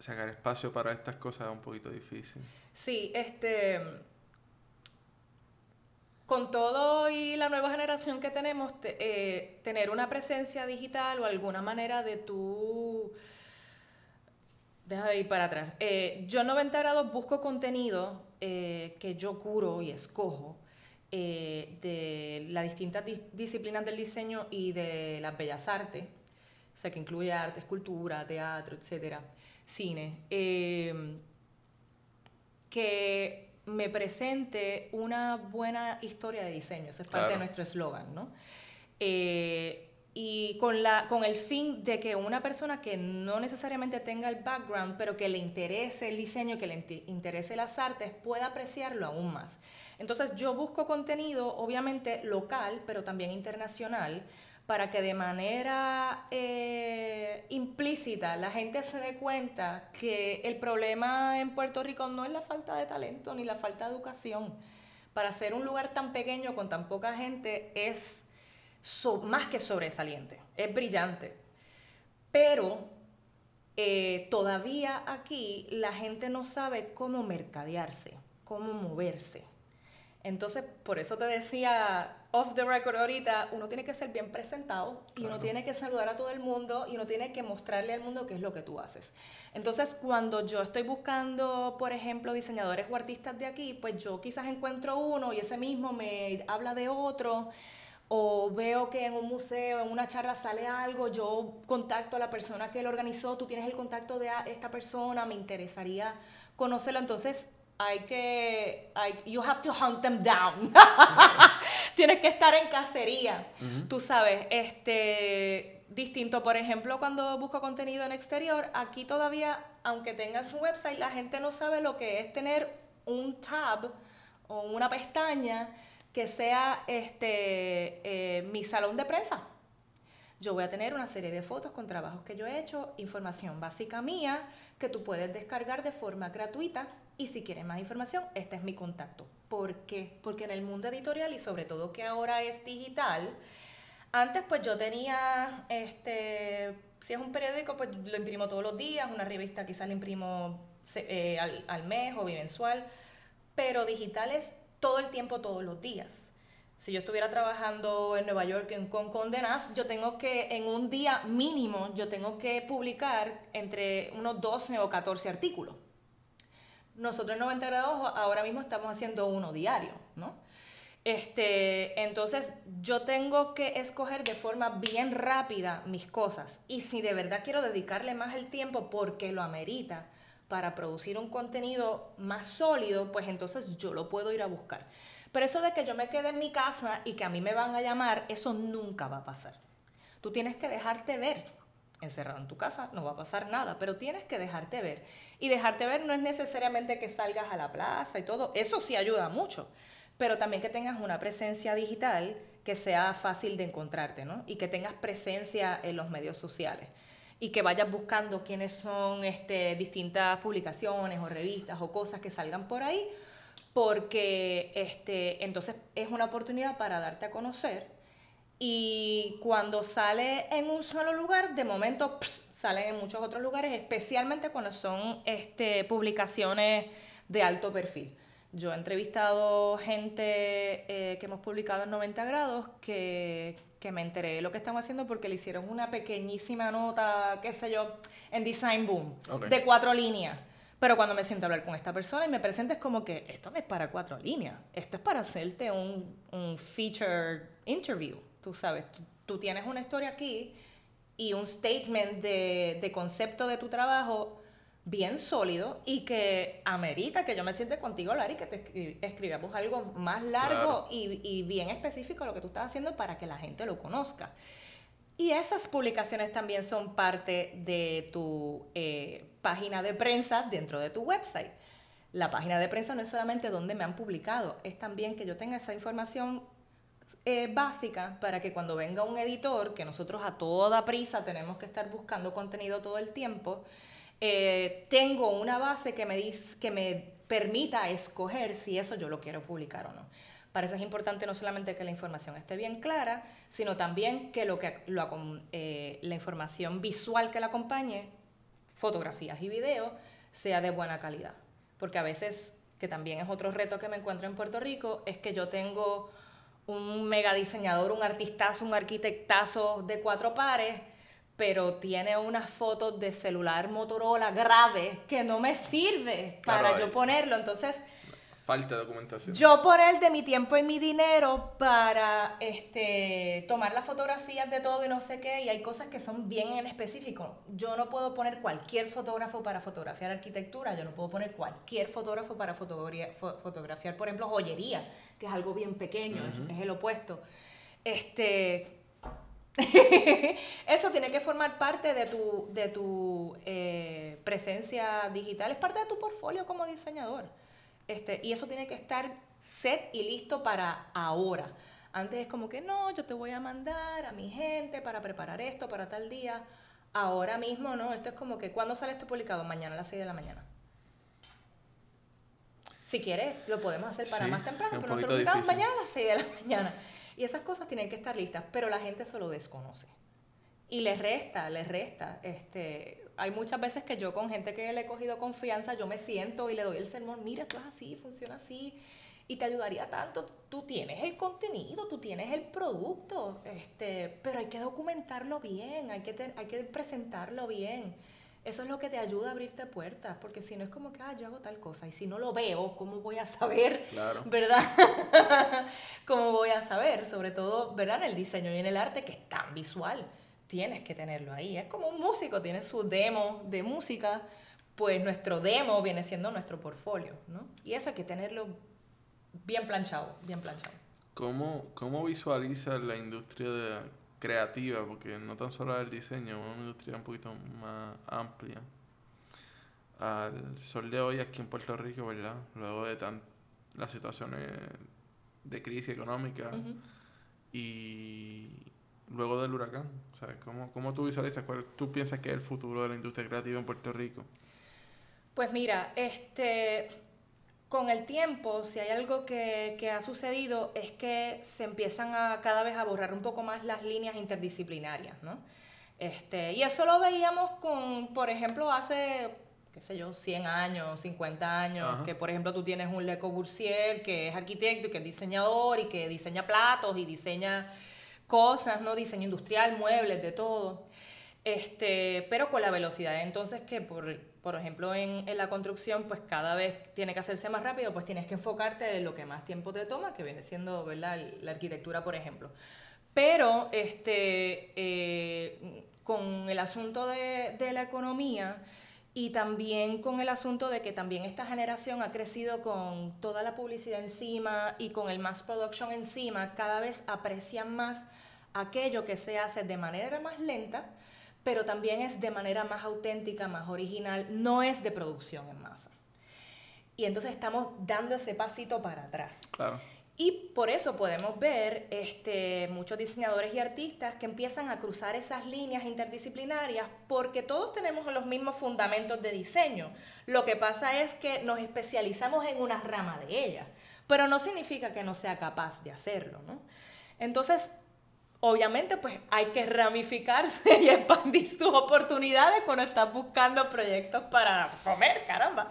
Sacar espacio para estas cosas es un poquito difícil.
Sí, este con todo y la nueva generación que tenemos, eh, tener una presencia digital o alguna manera de tú... Deja de ir para atrás. Eh, yo en 90 grados busco contenido eh, que yo curo y escojo de las distintas disciplinas del diseño y de las bellas artes, o sea, que incluye arte, escultura, teatro, etcétera, cine, que me presente una buena historia de diseño. Eso es parte de nuestro eslogan, ¿no? Eh, y con, la, con el fin de que una persona que no necesariamente tenga el background, pero que le interese el diseño, que le interese las artes, pueda apreciarlo aún más. Entonces yo busco contenido, obviamente local, pero también internacional, para que de manera eh, implícita la gente se dé cuenta que el problema en Puerto Rico no es la falta de talento ni la falta de educación. Para ser un lugar tan pequeño con tan poca gente es más que sobresaliente, es brillante. Pero eh, todavía aquí la gente no sabe cómo mercadearse, cómo moverse. Entonces, por eso te decía off the record ahorita, uno tiene que ser bien presentado y uno tiene que saludar a todo el mundo y uno tiene que mostrarle al mundo qué es lo que tú haces. Entonces, cuando yo estoy buscando, por ejemplo, diseñadores o artistas de aquí, pues yo quizás encuentro uno y ese mismo me habla de otro o veo que en un museo, en una charla sale algo, yo contacto a la persona que lo organizó, tú tienes el contacto de esta persona, me interesaría conocerlo. Entonces, hay que, hay, you have to hunt them down. <laughs> Tienes que estar en cacería, tú sabes, este, distinto, por ejemplo, cuando busco contenido en exterior, aquí todavía, aunque tengas un website, la gente no sabe lo que es tener un tab o una pestaña que sea este, eh, mi salón de prensa. Yo voy a tener una serie de fotos con trabajos que yo he hecho, información básica mía que tú puedes descargar de forma gratuita y si quieres más información, este es mi contacto. ¿Por qué? Porque en el mundo editorial y sobre todo que ahora es digital, antes pues yo tenía, este, si es un periódico pues lo imprimo todos los días, una revista quizás la imprimo eh, al, al mes o bimensual, pero digital es todo el tiempo, todos los días. Si yo estuviera trabajando en Nueva York en, con Condenas, yo tengo que, en un día mínimo, yo tengo que publicar entre unos 12 o 14 artículos. Nosotros en 90 grados ahora mismo estamos haciendo uno diario, ¿no? Este, entonces yo tengo que escoger de forma bien rápida mis cosas y si de verdad quiero dedicarle más el tiempo porque lo amerita para producir un contenido más sólido, pues entonces yo lo puedo ir a buscar. Pero eso de que yo me quede en mi casa y que a mí me van a llamar, eso nunca va a pasar Tú tienes que dejarte ver. Encerrado en tu casa no va a pasar nada, pero tienes que dejarte ver. Y dejarte ver no es necesariamente que salgas a la plaza y todo, eso sí ayuda mucho, pero también que tengas una presencia digital que sea fácil de encontrarte, ¿no? Y que tengas presencia en los medios sociales y que vayas buscando quiénes son este, distintas publicaciones o revistas o cosas que salgan por ahí, porque este, entonces es una oportunidad para darte a conocer y cuando sale en un solo lugar, de momento salen en muchos otros lugares, especialmente cuando son este, publicaciones de alto perfil. Yo he entrevistado gente eh, que hemos publicado en 90 grados que, que me enteré de lo que están haciendo porque le hicieron una pequeñísima nota, qué sé yo, en Design Boom, de cuatro líneas. Pero cuando me siento a hablar con esta persona y me presenta es como que esto no es para cuatro líneas, esto es para hacerte un, un feature interview, tú sabes, tú, tienes una historia aquí y un statement de, de concepto de tu trabajo bien sólido y que amerita que yo me siente contigo hablar y que te escribamos algo más largo y, bien específico lo que tú estás haciendo para que la gente lo conozca. Y esas publicaciones también son parte de tu eh, página de prensa dentro de tu website. La página de prensa no es solamente donde me han publicado, es también que yo tenga esa información eh, básica para que cuando venga un editor, que nosotros a toda prisa tenemos que estar buscando contenido todo el tiempo, eh, tengo una base que me, que me permita escoger si eso yo lo quiero publicar o no. Para eso es importante no solamente que la información esté bien clara, sino también que, lo que eh, la información visual que la acompañe, fotografías y videos, sea de buena calidad. Porque a veces, que también es otro reto que me encuentro en Puerto Rico, es que yo tengo un mega diseñador, un artistazo, un arquitectazo de cuatro pares, pero tiene unas fotos de celular Motorola grave que no me sirve para yo ponerlo. Entonces,
falta de documentación.
Yo poner de mi tiempo y mi dinero para este, tomar las fotografías de todo y no sé qué, y hay cosas que son bien en específico. Yo no puedo poner cualquier fotógrafo para fotografiar arquitectura, yo no puedo poner cualquier fotógrafo para fotografiar, por ejemplo, joyería, que es algo bien pequeño, es, es el opuesto. Este, <laughs> Eso tiene que formar parte de tu, de tu eh, presencia digital, es parte de tu portfolio como diseñador. Este, y eso tiene que estar set y listo para ahora. Antes es como que no, yo te voy a mandar a mi gente para preparar esto para tal día. Ahora mismo no, esto es como que cuando sale esto publicado? Mañana a las 6 de la mañana. Si quieres, lo podemos hacer para más temprano, pero nosotros publicamos mañana a las 6 de la <laughs> mañana. Y esas cosas tienen que estar listas, pero la gente se lo desconoce. Y les resta, les resta. Este, hay muchas veces que yo con gente que le he cogido confianza, yo me siento y le doy el sermón, mira, esto es así, funciona así, y te ayudaría tanto. Tú tienes el contenido, tú tienes el producto, este, pero hay que documentarlo bien, hay que, hay que presentarlo bien. Eso es lo que te ayuda a abrirte puertas, porque si no es como que, ah, yo hago tal cosa, y si no lo veo, ¿cómo voy a saber? ¿Verdad? <laughs> ¿Cómo voy a saber? Sobre todo, ¿verdad? En el diseño y en el arte, que es tan visual, tienes que tenerlo ahí. Es como un músico, tiene su demo de música, pues nuestro demo viene siendo nuestro portfolio, ¿no? Y eso hay que tenerlo bien planchado, bien planchado.
¿Cómo, cómo visualiza la industria de creativa, porque no tan solo el diseño, una industria un poquito más amplia. Al sol de hoy aquí en Puerto Rico, ¿verdad? Luego de tan, las situaciones de crisis económica y luego del huracán, ¿sabes? ¿Cómo, ¿Cómo tú visualizas, cuál tú piensas que es el futuro de la industria creativa en Puerto Rico?
Pues mira, este, con el tiempo, si hay algo que, ha sucedido, es que se empiezan a cada vez a borrar un poco más las líneas interdisciplinarias, ¿no? Este, y eso lo veíamos con, por ejemplo, hace, qué sé yo, 100 años, 50 años, que por ejemplo tú tienes un Le Corbusier que es arquitecto y que es diseñador y que diseña platos y diseña cosas, ¿no? Diseño industrial, muebles, de todo. Este, pero con la velocidad entonces que por por ejemplo, en, la construcción, pues cada vez tiene que hacerse más rápido, pues tienes que enfocarte en lo que más tiempo te toma, que viene siendo ¿verdad? la arquitectura, por ejemplo. Pero este, eh, con el asunto de, de, la economía y también con el asunto de que también esta generación ha crecido con toda la publicidad encima y con el mass production encima, cada vez aprecian más aquello que se hace de manera más lenta, pero también es de manera más auténtica, más original, no es de producción en masa. Y entonces estamos dando ese pasito para atrás.
Claro.
Y por eso podemos ver este, muchos diseñadores y artistas que empiezan a cruzar esas líneas interdisciplinarias porque todos tenemos los mismos fundamentos de diseño. Lo que pasa es que nos especializamos en una rama de ella, pero no significa que no sea capaz de hacerlo. ¿no? Entonces, obviamente, pues hay que ramificarse <laughs> y expandir sus oportunidades cuando estás buscando proyectos para comer, caramba.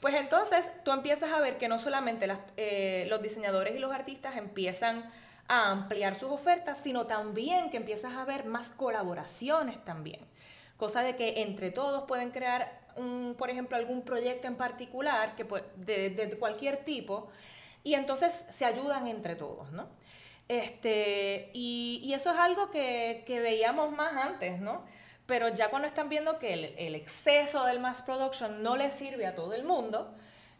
Pues entonces tú empiezas a ver que no solamente eh, los diseñadores y los artistas empiezan a ampliar sus ofertas, sino también que empiezas a ver más colaboraciones también. Cosa de que entre todos pueden crear, por ejemplo, algún proyecto en particular que de, cualquier tipo y entonces se ayudan entre todos, ¿no? Este, y, eso es algo que, que veíamos más antes, ¿no? pero ya cuando están viendo que el, exceso del mass production no le sirve a todo el mundo,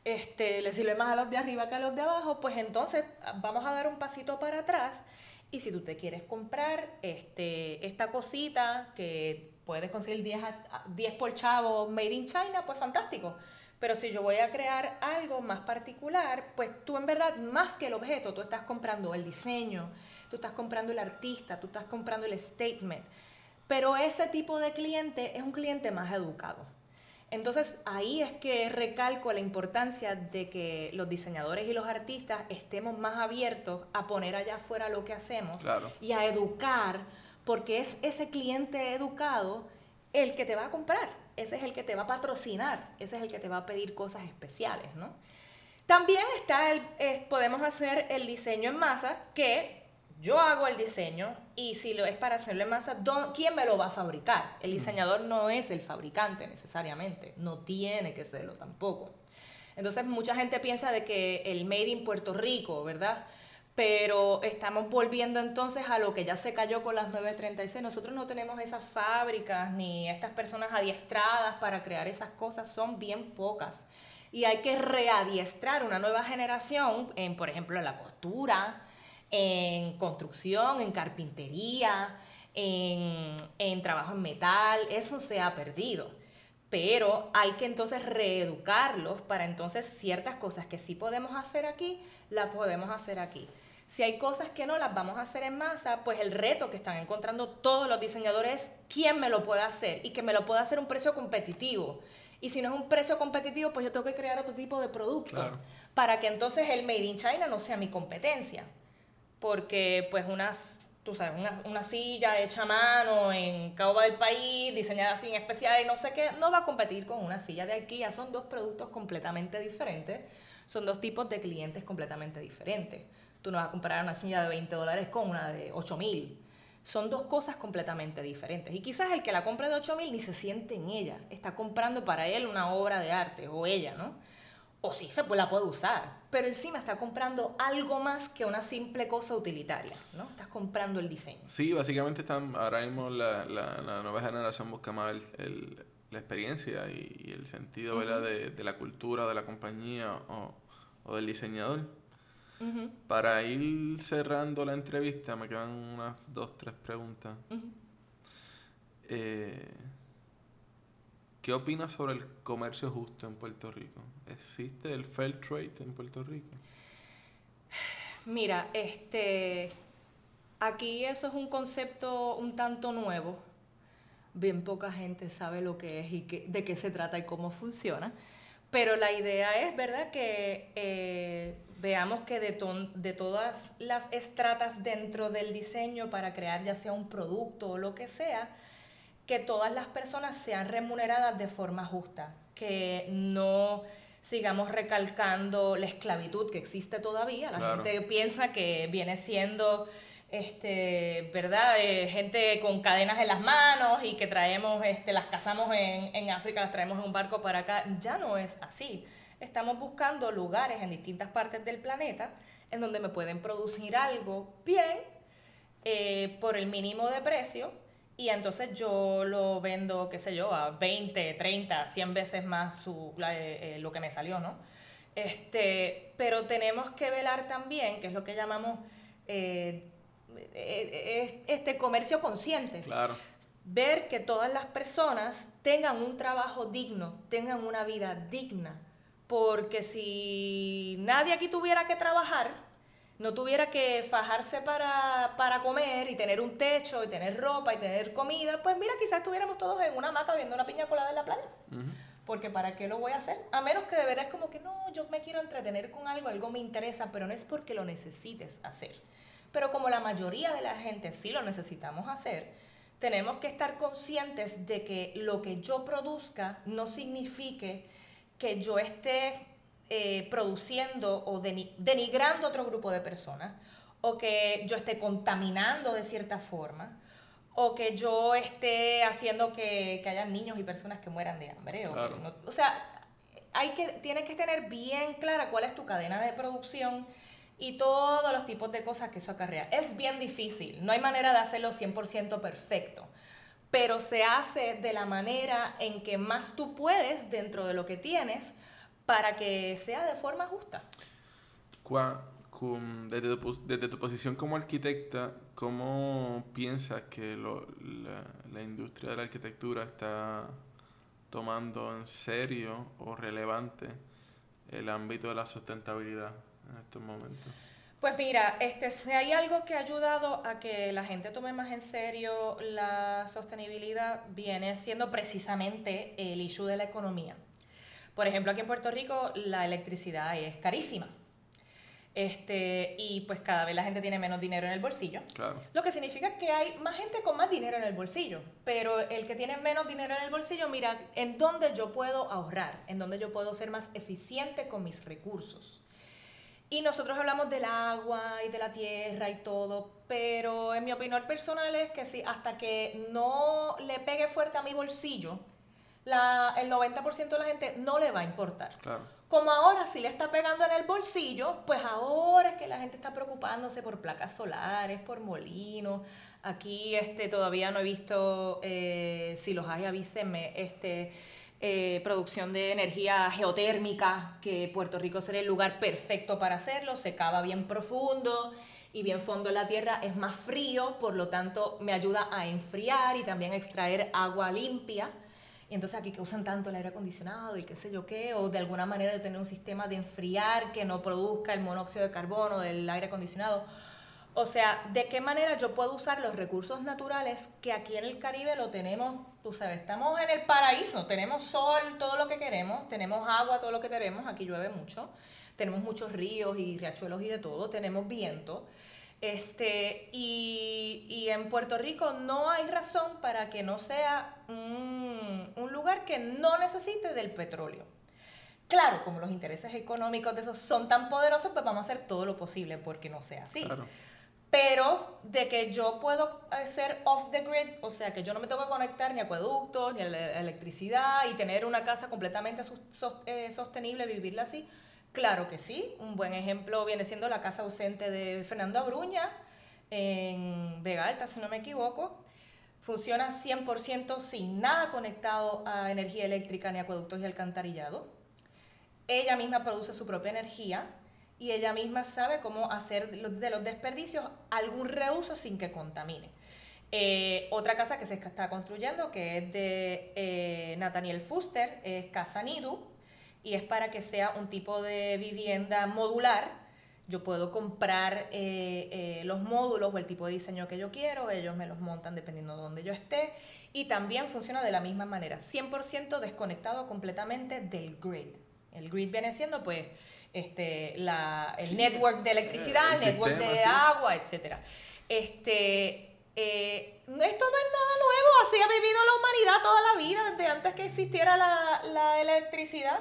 este, le sirve más a los de arriba que a los de abajo, pues entonces vamos a dar un pasito para atrás y si tú te quieres comprar este, esta cosita que puedes conseguir 10, 10 por chavo made in China, pues fantástico. Pero si yo voy a crear algo más particular, pues tú en verdad, más que el objeto, tú estás comprando el diseño, tú estás comprando el artista, tú estás comprando el statement. Pero ese tipo de cliente es un cliente más educado. Entonces ahí es que recalco la importancia de que los diseñadores y los artistas estemos más abiertos a poner allá afuera lo que hacemos y a educar, porque es ese cliente educado el que te va a comprar, ese es el que te va a patrocinar, ese es el que te va a pedir cosas especiales, ¿no? También está el, podemos hacer el diseño en masa, que yo hago el diseño y si lo es para hacerlo en masa, ¿quién me lo va a fabricar? El diseñador no es el fabricante necesariamente, no tiene que serlo tampoco. Entonces mucha gente piensa de que el made in Puerto Rico, ¿verdad? Pero estamos volviendo entonces a lo que ya se cayó con las 936. Nosotros no tenemos esas fábricas ni estas personas adiestradas para crear esas cosas, son bien pocas. Y hay que readiestrar una nueva generación en, por ejemplo, la costura, en construcción, en carpintería, en, trabajo en metal, eso se ha perdido. Pero hay que entonces reeducarlos para entonces ciertas cosas que sí podemos hacer aquí, las podemos hacer aquí. Si hay cosas que no las vamos a hacer en masa, pues el reto que están encontrando todos los diseñadores es quién me lo puede hacer y que me lo pueda hacer a un precio competitivo. Y si no es un precio competitivo, pues yo tengo que crear otro tipo de producto para que entonces el Made in China no sea mi competencia porque pues unas, tú sabes, una, silla hecha a mano en Cauba del país, diseñada así en especial y no sé qué, no va a competir con una silla de IKEA. Son dos productos completamente diferentes, son dos tipos de clientes completamente diferentes. Tú no vas a comprar una silla de 20 dólares con una de 8 mil. Son dos cosas completamente diferentes. Y quizás el que la compra de 8 mil ni se siente en ella. Está comprando para él una obra de arte, o ella, ¿no? O sí, se la puede usar, pero encima está comprando algo más que una simple cosa utilitaria, ¿no? Estás comprando el diseño.
Sí, básicamente están, ahora mismo la, la, nueva generación busca más el, la experiencia y, el sentido De, la cultura de la compañía o, del diseñador. Para ir cerrando la entrevista, me quedan unas dos, tres preguntas. eh, ¿Qué opinas sobre el comercio justo en Puerto Rico? ¿Existe el fair trade en Puerto Rico?
Mira, este, aquí eso es un concepto un tanto nuevo. Bien poca gente sabe lo que es y de qué se trata y cómo funciona. Pero la idea es, ¿verdad?, que eh, veamos que de, de todas las estratas dentro del diseño para crear ya sea un producto o lo que sea, que todas las personas sean remuneradas de forma justa, que no sigamos recalcando la esclavitud que existe todavía. La gente piensa que viene siendo, este, ¿verdad? Eh, gente con cadenas en las manos y que traemos, este, las cazamos en, en África, las traemos en un barco para acá. Ya no es así. Estamos buscando lugares en distintas partes del planeta en donde me pueden producir algo bien eh, por el mínimo de precio y entonces yo lo vendo, qué sé yo, a 20, 30, 100 veces más su, eh, eh, lo que me salió, ¿no? Este, pero tenemos que velar también, que es lo que llamamos eh, eh, este comercio consciente.
Claro.
Ver que todas las personas tengan un trabajo digno, tengan una vida digna. Porque si nadie aquí tuviera que trabajar, no tuviera que fajarse para, para, comer y tener un techo y tener ropa y tener comida, pues mira, quizás estuviéramos todos en una hamaca viendo una piña colada en la playa. Porque ¿para qué lo voy a hacer? A menos que de verdad es como que no, yo me quiero entretener con algo, algo me interesa, pero no es porque lo necesites hacer. Pero como la mayoría de la gente sí lo necesitamos hacer, tenemos que estar conscientes de que lo que yo produzca no signifique que yo esté eh, produciendo o denigrando a otro grupo de personas, o que yo esté contaminando de cierta forma, o que yo esté haciendo que, que haya niños y personas que mueran de hambre. O, sea, hay que, tienes que tener bien clara cuál es tu cadena de producción y todos los tipos de cosas que eso acarrea. Es bien difícil, no hay manera de hacerlo 100% perfecto, pero se hace de la manera en que más tú puedes dentro de lo que tienes para que sea de forma justa.
Desde tu, desde tu posición como arquitecta, ¿cómo piensas que la, industria de la arquitectura está tomando en serio o relevante el ámbito de la sustentabilidad en estos momentos?
Pues mira, este, si hay algo que ha ayudado a que la gente tome más en serio la sostenibilidad, viene siendo precisamente el issue de la economía. Por ejemplo, aquí en Puerto Rico la electricidad es carísima. Este, y pues cada vez la gente tiene menos dinero en el bolsillo. Lo que significa que hay más gente con más dinero en el bolsillo. Pero el que tiene menos dinero en el bolsillo, mira, en dónde yo puedo ahorrar, en dónde yo puedo ser más eficiente con mis recursos. Y nosotros hablamos del agua y de la tierra y todo, pero en mi opinión personal es que si hasta que no le pegue fuerte a mi bolsillo, la, el 90% de la gente no le va a importar. Como ahora sí le está pegando en el bolsillo, pues ahora es que la gente está preocupándose por placas solares, por molinos. Aquí este, todavía no he visto, eh, si los hay, avísenme, este, eh, producción de energía geotérmica, que Puerto Rico sería el lugar perfecto para hacerlo, se cava bien profundo y bien fondo en la tierra, es más frío, por lo tanto me ayuda a enfriar y también a extraer agua limpia y entonces aquí que usan tanto el aire acondicionado y qué sé yo qué, o de alguna manera de tener un sistema de enfriar que no produzca el monóxido de carbono del aire acondicionado. O sea, ¿de qué manera yo puedo usar los recursos naturales que aquí en el Caribe lo tenemos? Tú sabes, estamos en el paraíso, tenemos sol, todo lo que queremos, tenemos agua, todo lo que queremos, aquí llueve mucho, tenemos muchos ríos y riachuelos y de todo, tenemos viento. Este, y, en Puerto Rico no hay razón para que no sea un, lugar que no necesite del petróleo. Claro, como los intereses económicos de esos son tan poderosos, pues vamos a hacer todo lo posible porque no sea así. Pero de que yo puedo ser off the grid, o sea, que yo no me tengo que conectar ni a acueductos, ni a la electricidad y tener una casa completamente eh, sostenible, vivirla así, Claro que sí, un buen ejemplo viene siendo la casa ausente de Fernando Abruña en Vega Alta, si no me equivoco. Funciona 100% sin nada conectado a energía eléctrica ni acueductos y alcantarillado. Ella misma produce su propia energía y ella misma sabe cómo hacer de los desperdicios algún reuso sin que contamine. Eh, otra casa que se está construyendo, que es de eh, Nathaniel Fuster, es Casa Nidu, y es para que sea un tipo de vivienda modular. Yo puedo comprar eh, los módulos o el tipo de diseño que yo quiero, ellos me los montan dependiendo de donde yo esté y también funciona de la misma manera, 100% desconectado completamente del grid. El grid viene siendo pues este, la, el network de electricidad, el, network de agua, etc. Este, eh, esto no es nada nuevo, así ha vivido la humanidad toda la vida, desde antes que existiera la, la electricidad.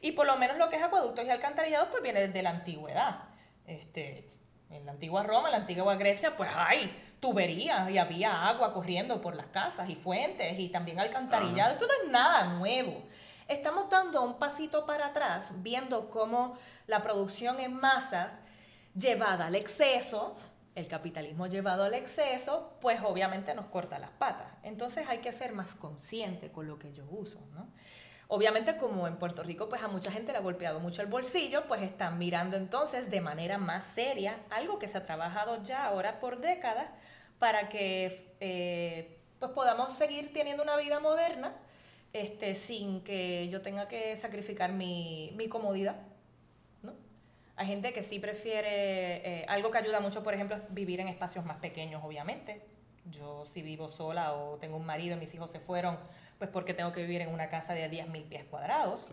Y por lo menos lo que es acueductos y alcantarillados, pues viene desde la antigüedad. Este, en la antigua Roma, en la antigua Grecia, pues hay tuberías y había agua corriendo por las casas y fuentes y también alcantarillado. Esto no es nada nuevo. Estamos dando un pasito para atrás, viendo cómo la producción en masa llevada al exceso, el capitalismo llevado al exceso, pues obviamente nos corta las patas. Entonces hay que ser más consciente con lo que yo uso, ¿no? Obviamente como en Puerto Rico pues a mucha gente le ha golpeado mucho el bolsillo, pues están mirando entonces de manera más seria algo que se ha trabajado ya ahora por décadas para que eh, pues podamos seguir teniendo una vida moderna este, sin que yo tenga que sacrificar mi, mi comodidad. ¿no? Hay gente que sí prefiere, eh, algo que ayuda mucho, por ejemplo, es vivir en espacios más pequeños, obviamente. Yo si vivo sola o tengo un marido y mis hijos se fueron pues porque tengo que vivir en una casa de 10.000 pies cuadrados.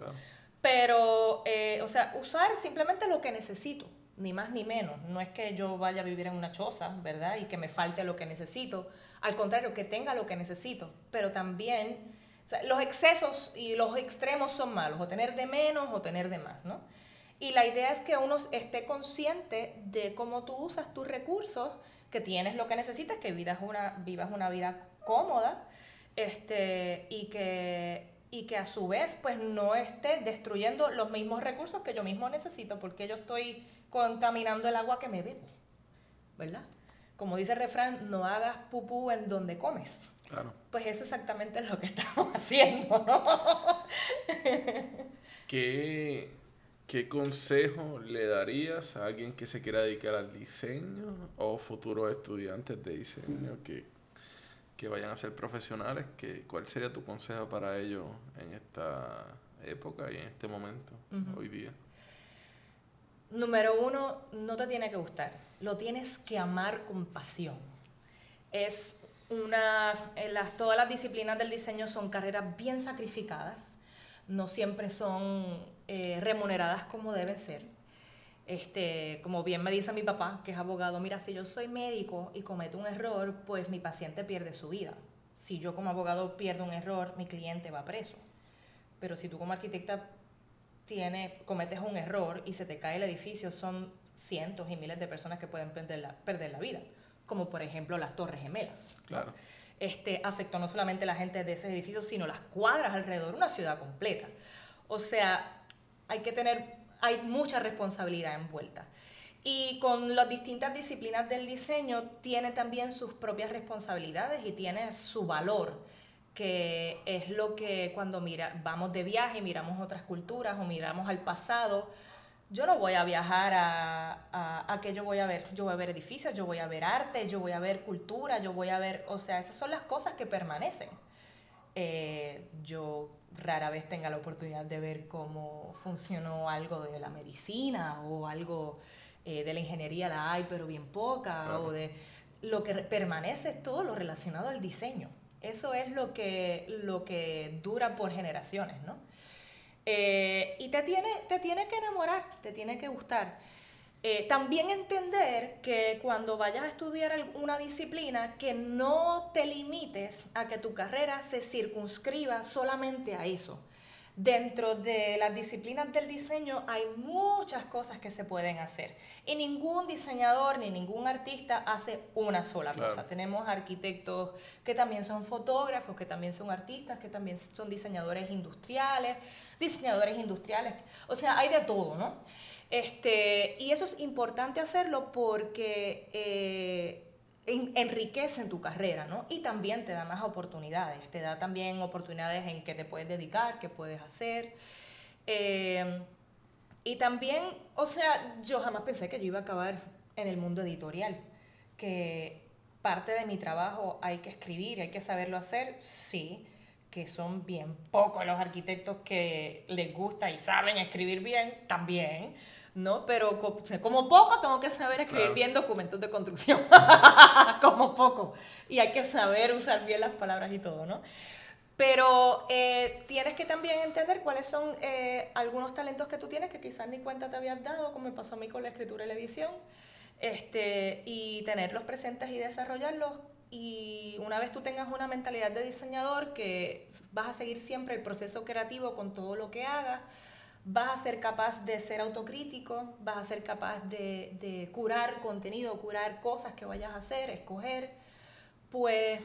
Pero, eh, o sea, usar simplemente lo que necesito, ni más ni menos. No es que yo vaya a vivir en una choza, ¿verdad? Y que me falte lo que necesito. Al contrario, que tenga lo que necesito. Pero también, los excesos y los extremos son malos, o tener de menos o tener de más, ¿no? Y la idea es que uno esté consciente de cómo tú usas tus recursos, que tienes lo que necesitas, que vivas una, vivas una vida cómoda, este, y, que, y que a su vez pues no esté destruyendo los mismos recursos que yo mismo necesito, porque yo estoy contaminando el agua que me bebo, ¿verdad? Como dice el refrán, no hagas pupú en donde comes. Claro. Pues eso exactamente es lo que estamos <laughs> haciendo, ¿no?
¿Qué, ¿Qué consejo le darías a alguien que se quiera dedicar al diseño o futuros estudiantes de diseño que que vayan a ser profesionales, que, ¿cuál sería tu consejo para ellos en esta época y en este momento, hoy día?
Número uno, no te tiene que gustar, lo tienes que amar con pasión. Es una, las, todas las disciplinas del diseño son carreras bien sacrificadas, no siempre son eh, remuneradas como deben ser este, como bien me dice mi papá, que es abogado, mira, si yo soy médico y cometo un error, pues mi paciente pierde su vida. Si yo como abogado pierdo un error, mi cliente va preso. Pero si tú como arquitecta tiene, cometes un error y se te cae el edificio, son cientos y miles de personas que pueden perder la, perder la vida, como por ejemplo las Torres Gemelas. Claro. Este, afectó no solamente a la gente de ese edificio, sino las cuadras alrededor, una ciudad completa. O sea, hay que tener hay mucha responsabilidad envuelta. Y con las distintas disciplinas del diseño tiene también sus propias responsabilidades y tiene su valor, que es lo que cuando mira, vamos de viaje, miramos otras culturas o miramos al pasado, yo no voy a viajar a, a, que yo voy a ver, yo voy a ver edificios, yo voy a ver arte, yo voy a ver cultura, yo voy a ver, o sea, esas son las cosas que permanecen. Eh, yo rara vez tenga la oportunidad de ver cómo funcionó algo de la medicina o algo eh, de la ingeniería, la hay, pero bien poca, o de lo que permanece es todo lo relacionado al diseño. Eso es lo que, lo que dura por generaciones, ¿no? Eh, y te tiene, te tiene que enamorar, te tiene que gustar. Eh, también entender que cuando vayas a estudiar alguna disciplina, que no te limites a que tu carrera se circunscriba solamente a eso. Dentro de las disciplinas del diseño hay muchas cosas que se pueden hacer y ningún diseñador ni ningún artista hace una sola cosa. Tenemos arquitectos que también son fotógrafos, que también son artistas, que también son diseñadores industriales, diseñadores industriales, o sea, hay de todo, ¿no? Este, y eso es importante hacerlo porque eh, enriquece en tu carrera, ¿no? Y también te da más oportunidades, te da también oportunidades en que te puedes dedicar, que puedes hacer. Eh, y también, o sea, yo jamás pensé que yo iba a acabar en el mundo editorial, que parte de mi trabajo hay que escribir, hay que saberlo hacer, sí, que son bien pocos los arquitectos que les gusta y saben escribir bien, también ¿no? Pero como poco tengo que saber escribir bien documentos de construcción, <laughs> como poco. Y hay que saber usar bien las palabras y todo, ¿no? Pero eh, tienes que también entender cuáles son eh, algunos talentos que tú tienes que quizás ni cuenta te habías dado, como me pasó a mí con la escritura y la edición, este, y tenerlos presentes y desarrollarlos. Y una vez tú tengas una mentalidad de diseñador, que vas a seguir siempre el proceso creativo con todo lo que hagas, vas a ser capaz de ser autocrítico, vas a ser capaz de, curar contenido, curar cosas que vayas a hacer, escoger, pues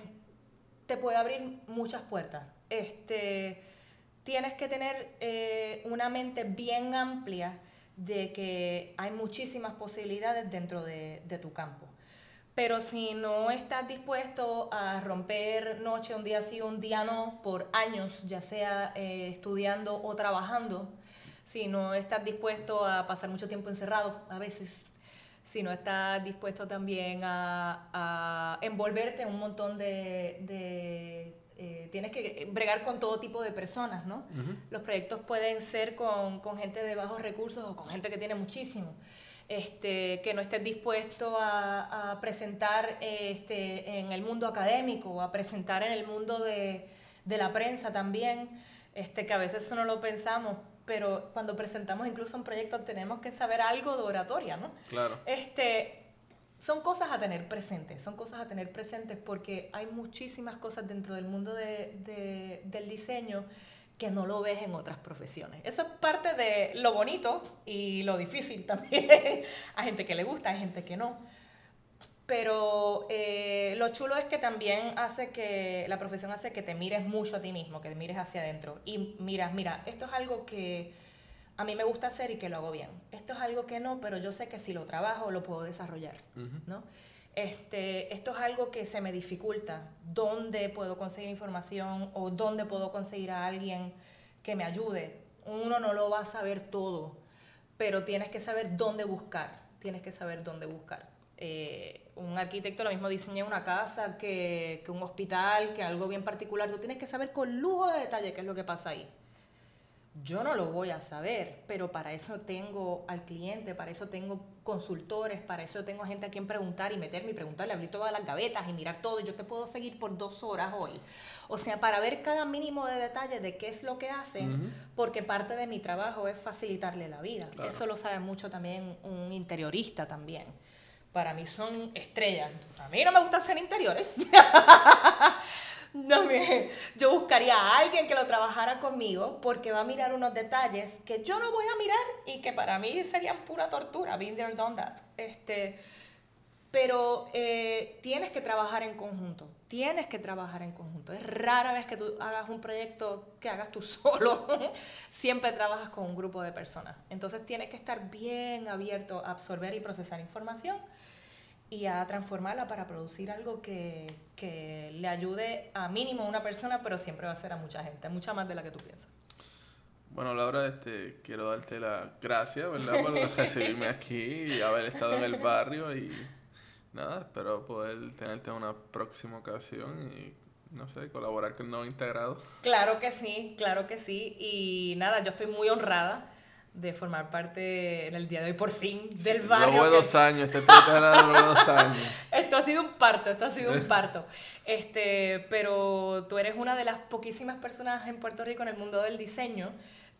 te puede abrir muchas puertas. Este, tienes que tener eh, una mente bien amplia de que hay muchísimas posibilidades dentro de, tu campo. Pero si no estás dispuesto a romper noche, un día sí, un día no, por años, ya sea eh, estudiando o trabajando, si no estás dispuesto a pasar mucho tiempo encerrado a veces, si no estás dispuesto también a, envolverte en un montón de... Eh, tienes que bregar con todo tipo de personas, ¿no? Los proyectos pueden ser con, con gente de bajos recursos o con gente que tiene muchísimo. Este, que no estés dispuesto a, presentar este, en el mundo académico o a presentar en el mundo de, la prensa también, este, que a veces eso no lo pensamos, pero cuando presentamos incluso un proyecto tenemos que saber algo de oratoria, ¿no?
Claro.
Este, son cosas a tener presentes, son cosas a tener presentes porque hay muchísimas cosas dentro del mundo del diseño que no lo ves en otras profesiones. Eso es parte de lo bonito y lo difícil también. <laughs> hay gente que le gusta, hay gente que no. Pero eh, lo chulo es que también hace que, la profesión hace que te mires mucho a ti mismo, que te mires hacia adentro y miras, mira, esto es algo que a mí me gusta hacer y que lo hago bien. Esto es algo que no, pero yo sé que si lo trabajo lo puedo desarrollar, ¿no? Este, esto es algo que se me dificulta. ¿Dónde puedo conseguir información o dónde puedo conseguir a alguien que me ayude? Uno no lo va a saber todo, pero tienes que saber dónde buscar. Tienes que saber dónde buscar. Eh, un arquitecto lo mismo diseña una casa que, que un hospital, que algo bien particular. Tú tienes que saber con lujo de detalle qué es lo que pasa ahí. Yo no lo voy a saber, pero para eso tengo al cliente, para eso tengo consultores, para eso tengo gente a quien preguntar y meterme y preguntarle, abrir todas las gavetas y mirar todo. Y yo te puedo seguir por dos horas hoy. O sea, para ver cada mínimo de detalle de qué es lo que hacen, porque parte de mi trabajo es facilitarle la vida. Eso lo sabe mucho también un interiorista también. Para mí son estrellas. A mí no me gusta hacer interiores. No, me, yo buscaría a alguien que lo trabajara conmigo porque va a mirar unos detalles que yo no voy a mirar y que para mí serían pura tortura. Been there, done that. Este, pero eh, tienes que trabajar en conjunto. Tienes que trabajar en conjunto. Es rara vez que tú hagas un proyecto que hagas tú <laughs> solo. Siempre trabajas con un grupo de personas. Entonces tienes que estar bien abierto a absorber y procesar información y a transformarla para producir algo que, que, le ayude a mínimo a una persona, pero siempre va a ser a mucha gente, mucha más de la que tú piensas.
Bueno, Laura, este, quiero darte las gracias, ¿verdad? Por <laughs> recibirme aquí y haber estado en el barrio y nada, espero poder tenerte en una próxima ocasión y no sé, colaborar con nuevo integrado.
Claro que sí, claro que sí. Y nada, yo estoy muy honrada de formar parte en el día de hoy por fin del barrio.
Luego de dos años, este luego dos años.
esto ha sido un parto, esto ha sido un <laughs> parto. Este, pero tú eres una de las poquísimas personas en Puerto Rico en el mundo del diseño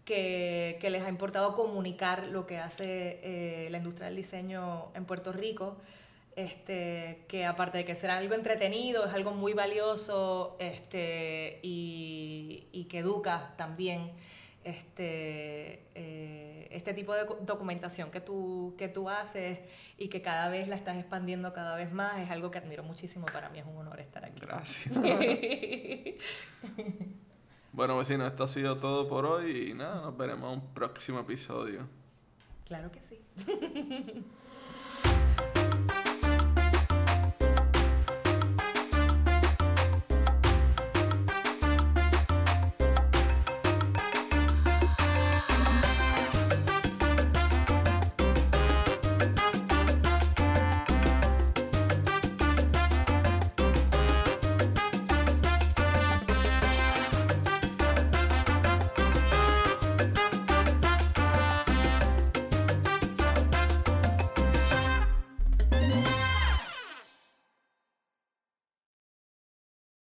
que, que les ha importado comunicar lo que hace eh, la industria del diseño en Puerto Rico. Este, que aparte de que será algo entretenido, es algo muy valioso este, y, y que educa también este, eh, este tipo de documentación que tú, que tú haces y que cada vez la estás expandiendo cada vez más, es algo que admiro muchísimo. Para mí es un honor estar aquí.
Gracias. <laughs> bueno, vecino, esto ha sido todo por hoy y nada, nos veremos en un próximo episodio.
Claro que sí. <laughs>